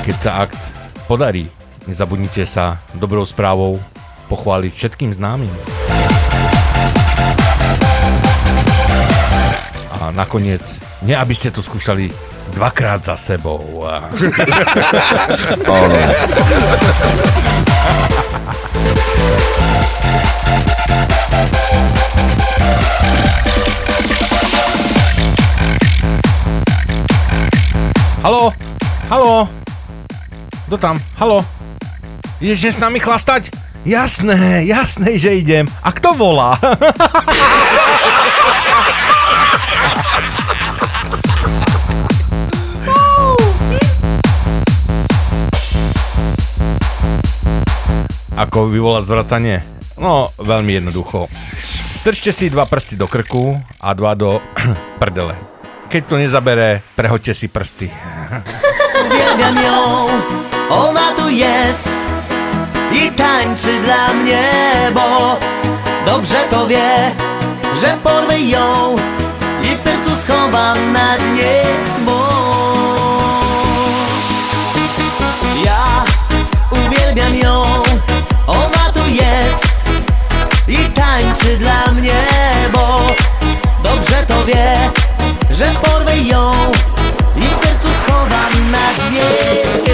Speaker 3: Keď sa akt podarí, nezabudnite sa dobrou správou pochváliť všetkým známym. A nakoniec, nie aby ste to skúšali dvakrát za sebou. Halo? Halo? Kto tam? Halo? Ideš s nami chlastať? Jasné, jasné, že idem. A kto volá? Ako vyvolať zvracanie? No, veľmi jednoducho. Strčte si dva prsty do krku a dva do prdele. Keď to nezabere, prehoďte si prsty.
Speaker 22: Uwielbiam ją, ona tu jest i tańczy dla mnie, bo dobrze to wie, że porwę ją i w sercu schowam na dnie, bo tańczy dla mnie, bo dobrze to wie, że porwę ją i w sercu schowam na dnie.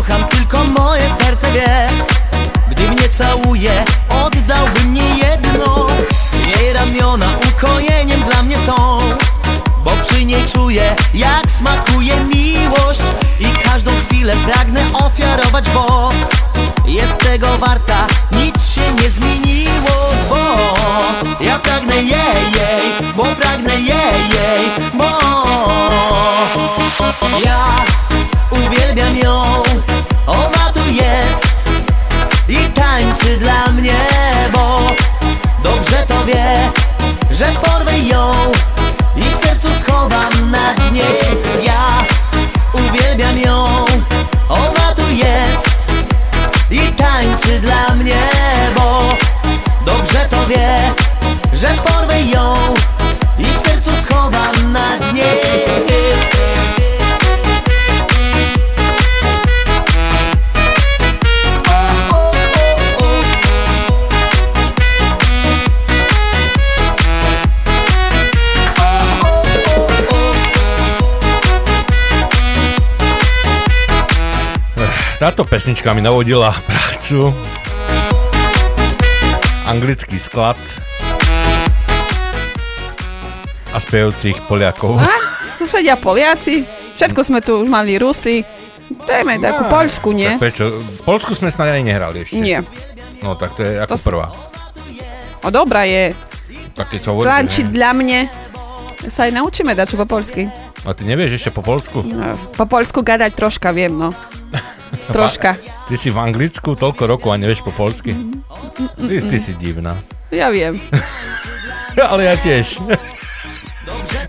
Speaker 22: Kocham, tylko moje serce wie. Gdy mnie całuje, oddałbym nie jedno. Jej ramiona ukojeniem dla mnie są Bo przy niej czuję, jak smakuje miłość. I każdą chwilę pragnę ofiarować, bo Jest tego warta, Že porwę ją i w sercu schowam na dnie
Speaker 3: Táto pesnička mi navodila prácu. Anglický sklad, a spievajúcich Poliakov.
Speaker 4: A? Susedia Poliaci? Všetko sme tu už mali Rusy. Dajme takú Poľsku, nie?
Speaker 3: Tak prečo? Polsku sme snad ani nehrali ešte.
Speaker 4: Nie.
Speaker 3: No tak to je ako
Speaker 4: To
Speaker 3: prvá.
Speaker 4: O, dobrá je.
Speaker 3: Tak keď hovoríte,
Speaker 4: Tlančiť
Speaker 3: ne?
Speaker 4: dla mne. Sa aj naučíme dať čo po polsky.
Speaker 3: A ty nevieš ešte po polsku?
Speaker 4: No, Po polsku gadať troška viem, no. Troška.
Speaker 3: Ty si v Anglicku toľko rokov a nevieš po polsky? Ty, ty si divná.
Speaker 4: Ja viem.
Speaker 3: Ale ja tiež.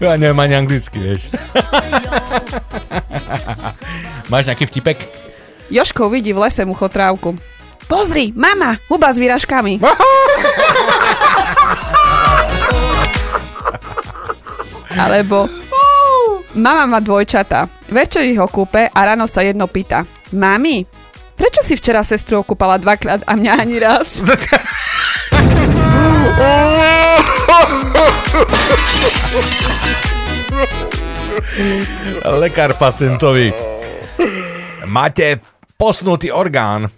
Speaker 3: Ja neviem ani anglicky, vieš. Máš nejaký vtipek?
Speaker 4: Joško vidí v lese muchotrávku. Pozri, mama, huba s výražkami. Alebo mama má dvojčata. Večer ich okúpe a ráno sa jedno pýta. Mami, prečo si včera sestru okúpala dvakrát a mňa ani raz?
Speaker 3: Lekár pacientovi. Máte posnutý orgán.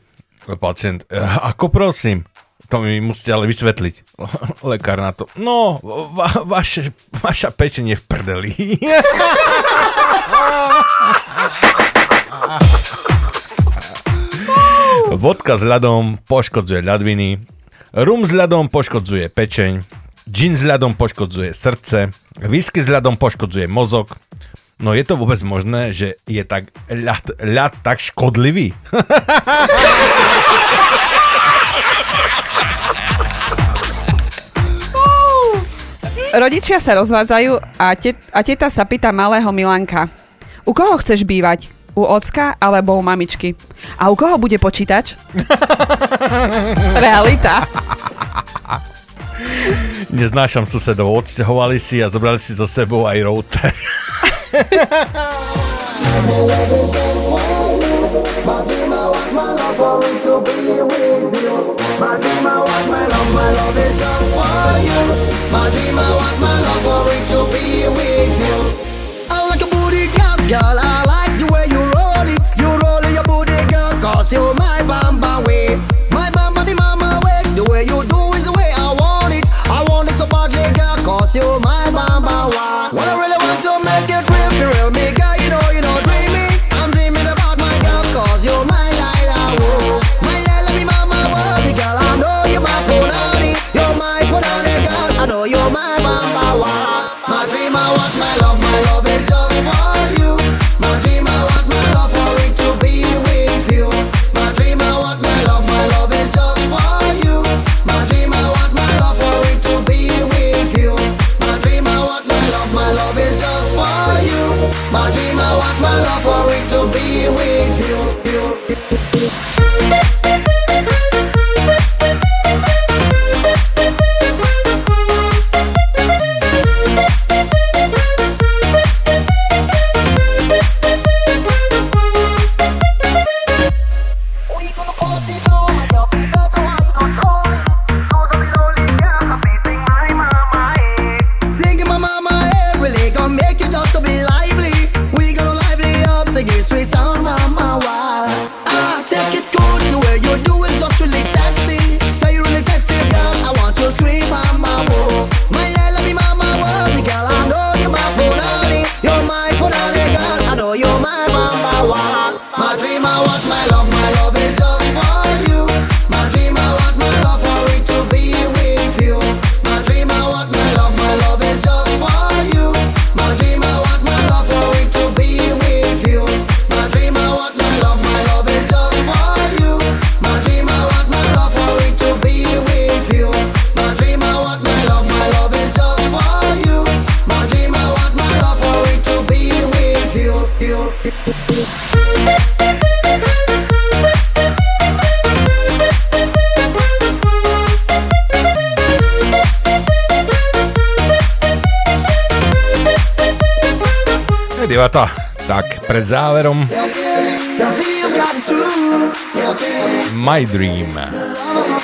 Speaker 3: Pacient. "Eh, Ako prosím? To mi musíte ale vysvetliť. Lekár na to. No, va, vaše, vaša pečenie v prdeli. Vodka s ľadom poškodzuje ľadviny, rum s ľadom poškodzuje pečeň, gin s ľadom poškodzuje srdce, whisky s ľadom poškodzuje mozog. No je to vôbec možné, že je tak ľad, ľad tak škodlivý?
Speaker 4: Rodičia sa rozvádzajú a, tet- a teta sa pýta malého Milanka. U koho chceš bývať? U ocka alebo u mamičky? A u koho bude počítač? Realita.
Speaker 3: Neznášam susedov, odsťahovali si a zobrali si so sebou aj router.
Speaker 15: Girl. I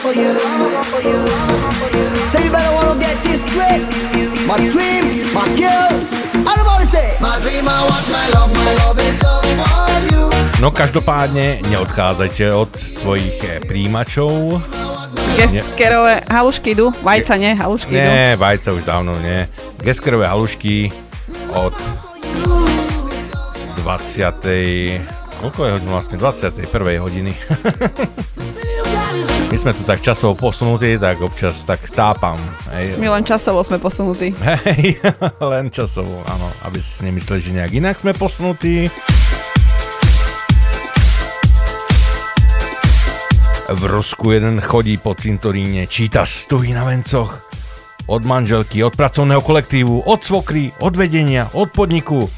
Speaker 15: for you.
Speaker 3: No každopádne neodchádzajte od svojich eh, príjimačov.
Speaker 4: Geskerové halušky idú, vajca nie, halušky idú.
Speaker 3: Nie, vajca už dávno nie. Geskerové halušky od 20. Koľko je hodín vlastne? 21. hodiny. Sme tu tak časovo posunutí, tak občas tak tápam. Hej.
Speaker 4: My len časovo sme posunutí.
Speaker 3: Hej, len časovo, áno. Aby si nemysleli, že nejak inak sme posunutí. V Rusku jeden chodí po cintoríne, číta stojí na vencoch. Od manželky, od pracovného kolektívu, od svokry, od vedenia, od podniku.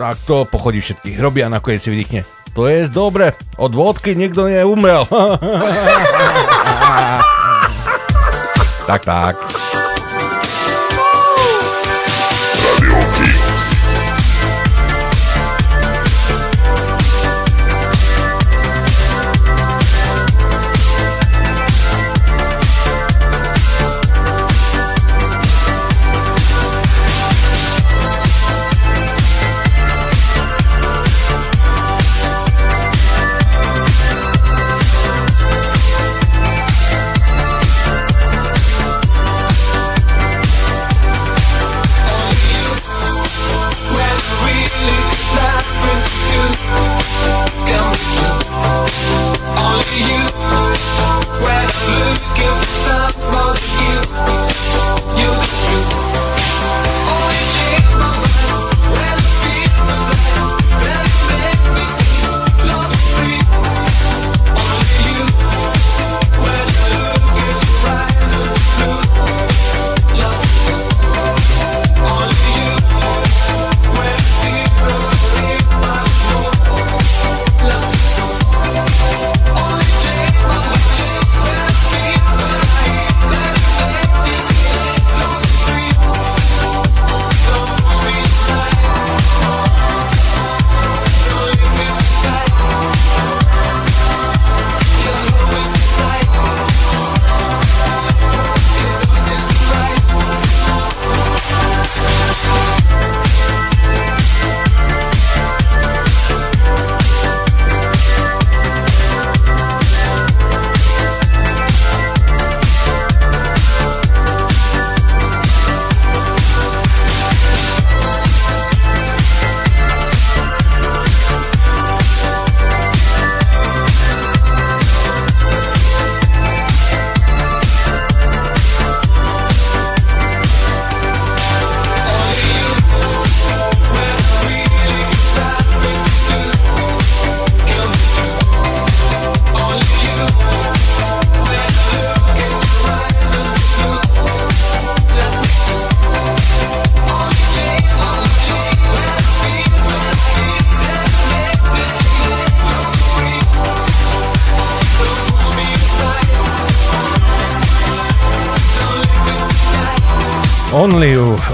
Speaker 3: Tak to pochodí všetkých hroby a nakoniec si vydýchne. To je dobre, od vodky nikto neumrel. tak, tak.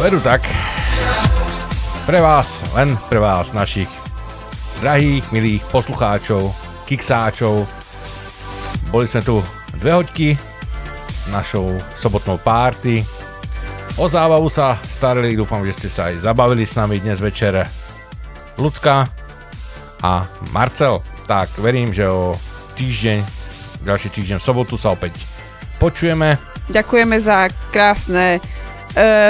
Speaker 3: Veru tak. Pre vás, len pre vás, našich drahých, milých poslucháčov, kiksáčov. Boli sme tu dve hoďky našou sobotnou párty. O zábavu sa starili, dúfam, že ste sa aj zabavili s nami dnes večer. Lucka a Marcel. Tak, verím, že o týždeň, ďalší týždeň v sobotu sa opäť počujeme.
Speaker 4: Ďakujeme za krásne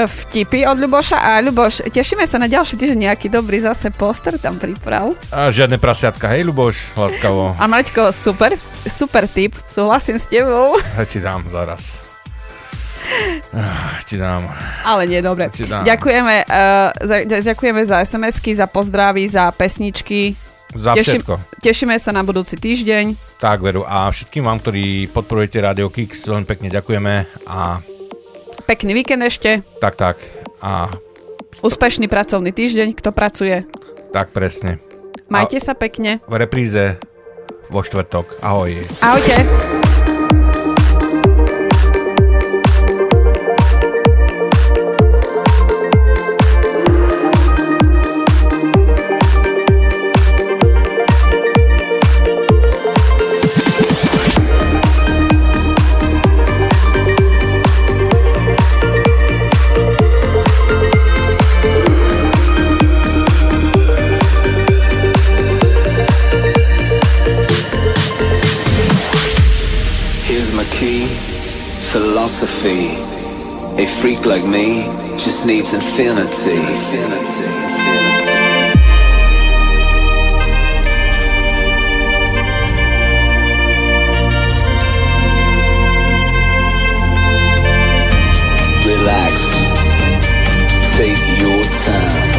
Speaker 4: vtipy od Ľuboša a Ľuboš, tešíme sa na ďalší týždeň nejaký dobrý zase poster tam priprav.
Speaker 3: A žiadne prasiatka, hej Luboš, láskavo.
Speaker 4: A Maťko, super, super tip, súhlasím s tebou.
Speaker 3: Ja ti dám zaraz. Ah, ti dám.
Speaker 4: Ale nie, dobre.
Speaker 3: Ti dám.
Speaker 4: Ďakujeme, uh, za, ďakujeme za SMS-ky, za pozdravy, za pesničky.
Speaker 3: Za všetko.
Speaker 4: Tešíme sa na budúci týždeň.
Speaker 3: Tak, veru. A všetkým vám, ktorí podporujete Radio Kix, veľmi pekne ďakujeme a
Speaker 4: Pekný víkend ešte.
Speaker 3: tak, tak. A
Speaker 4: Úspešný pracovný týždeň, kto pracuje.
Speaker 3: tak presne.
Speaker 4: Majte sa pekne.
Speaker 3: V repríze vo štvrtok. Ahoj.
Speaker 4: Ahojte.
Speaker 24: Philosophy. A freak like me just needs infinity. Relax, take your time.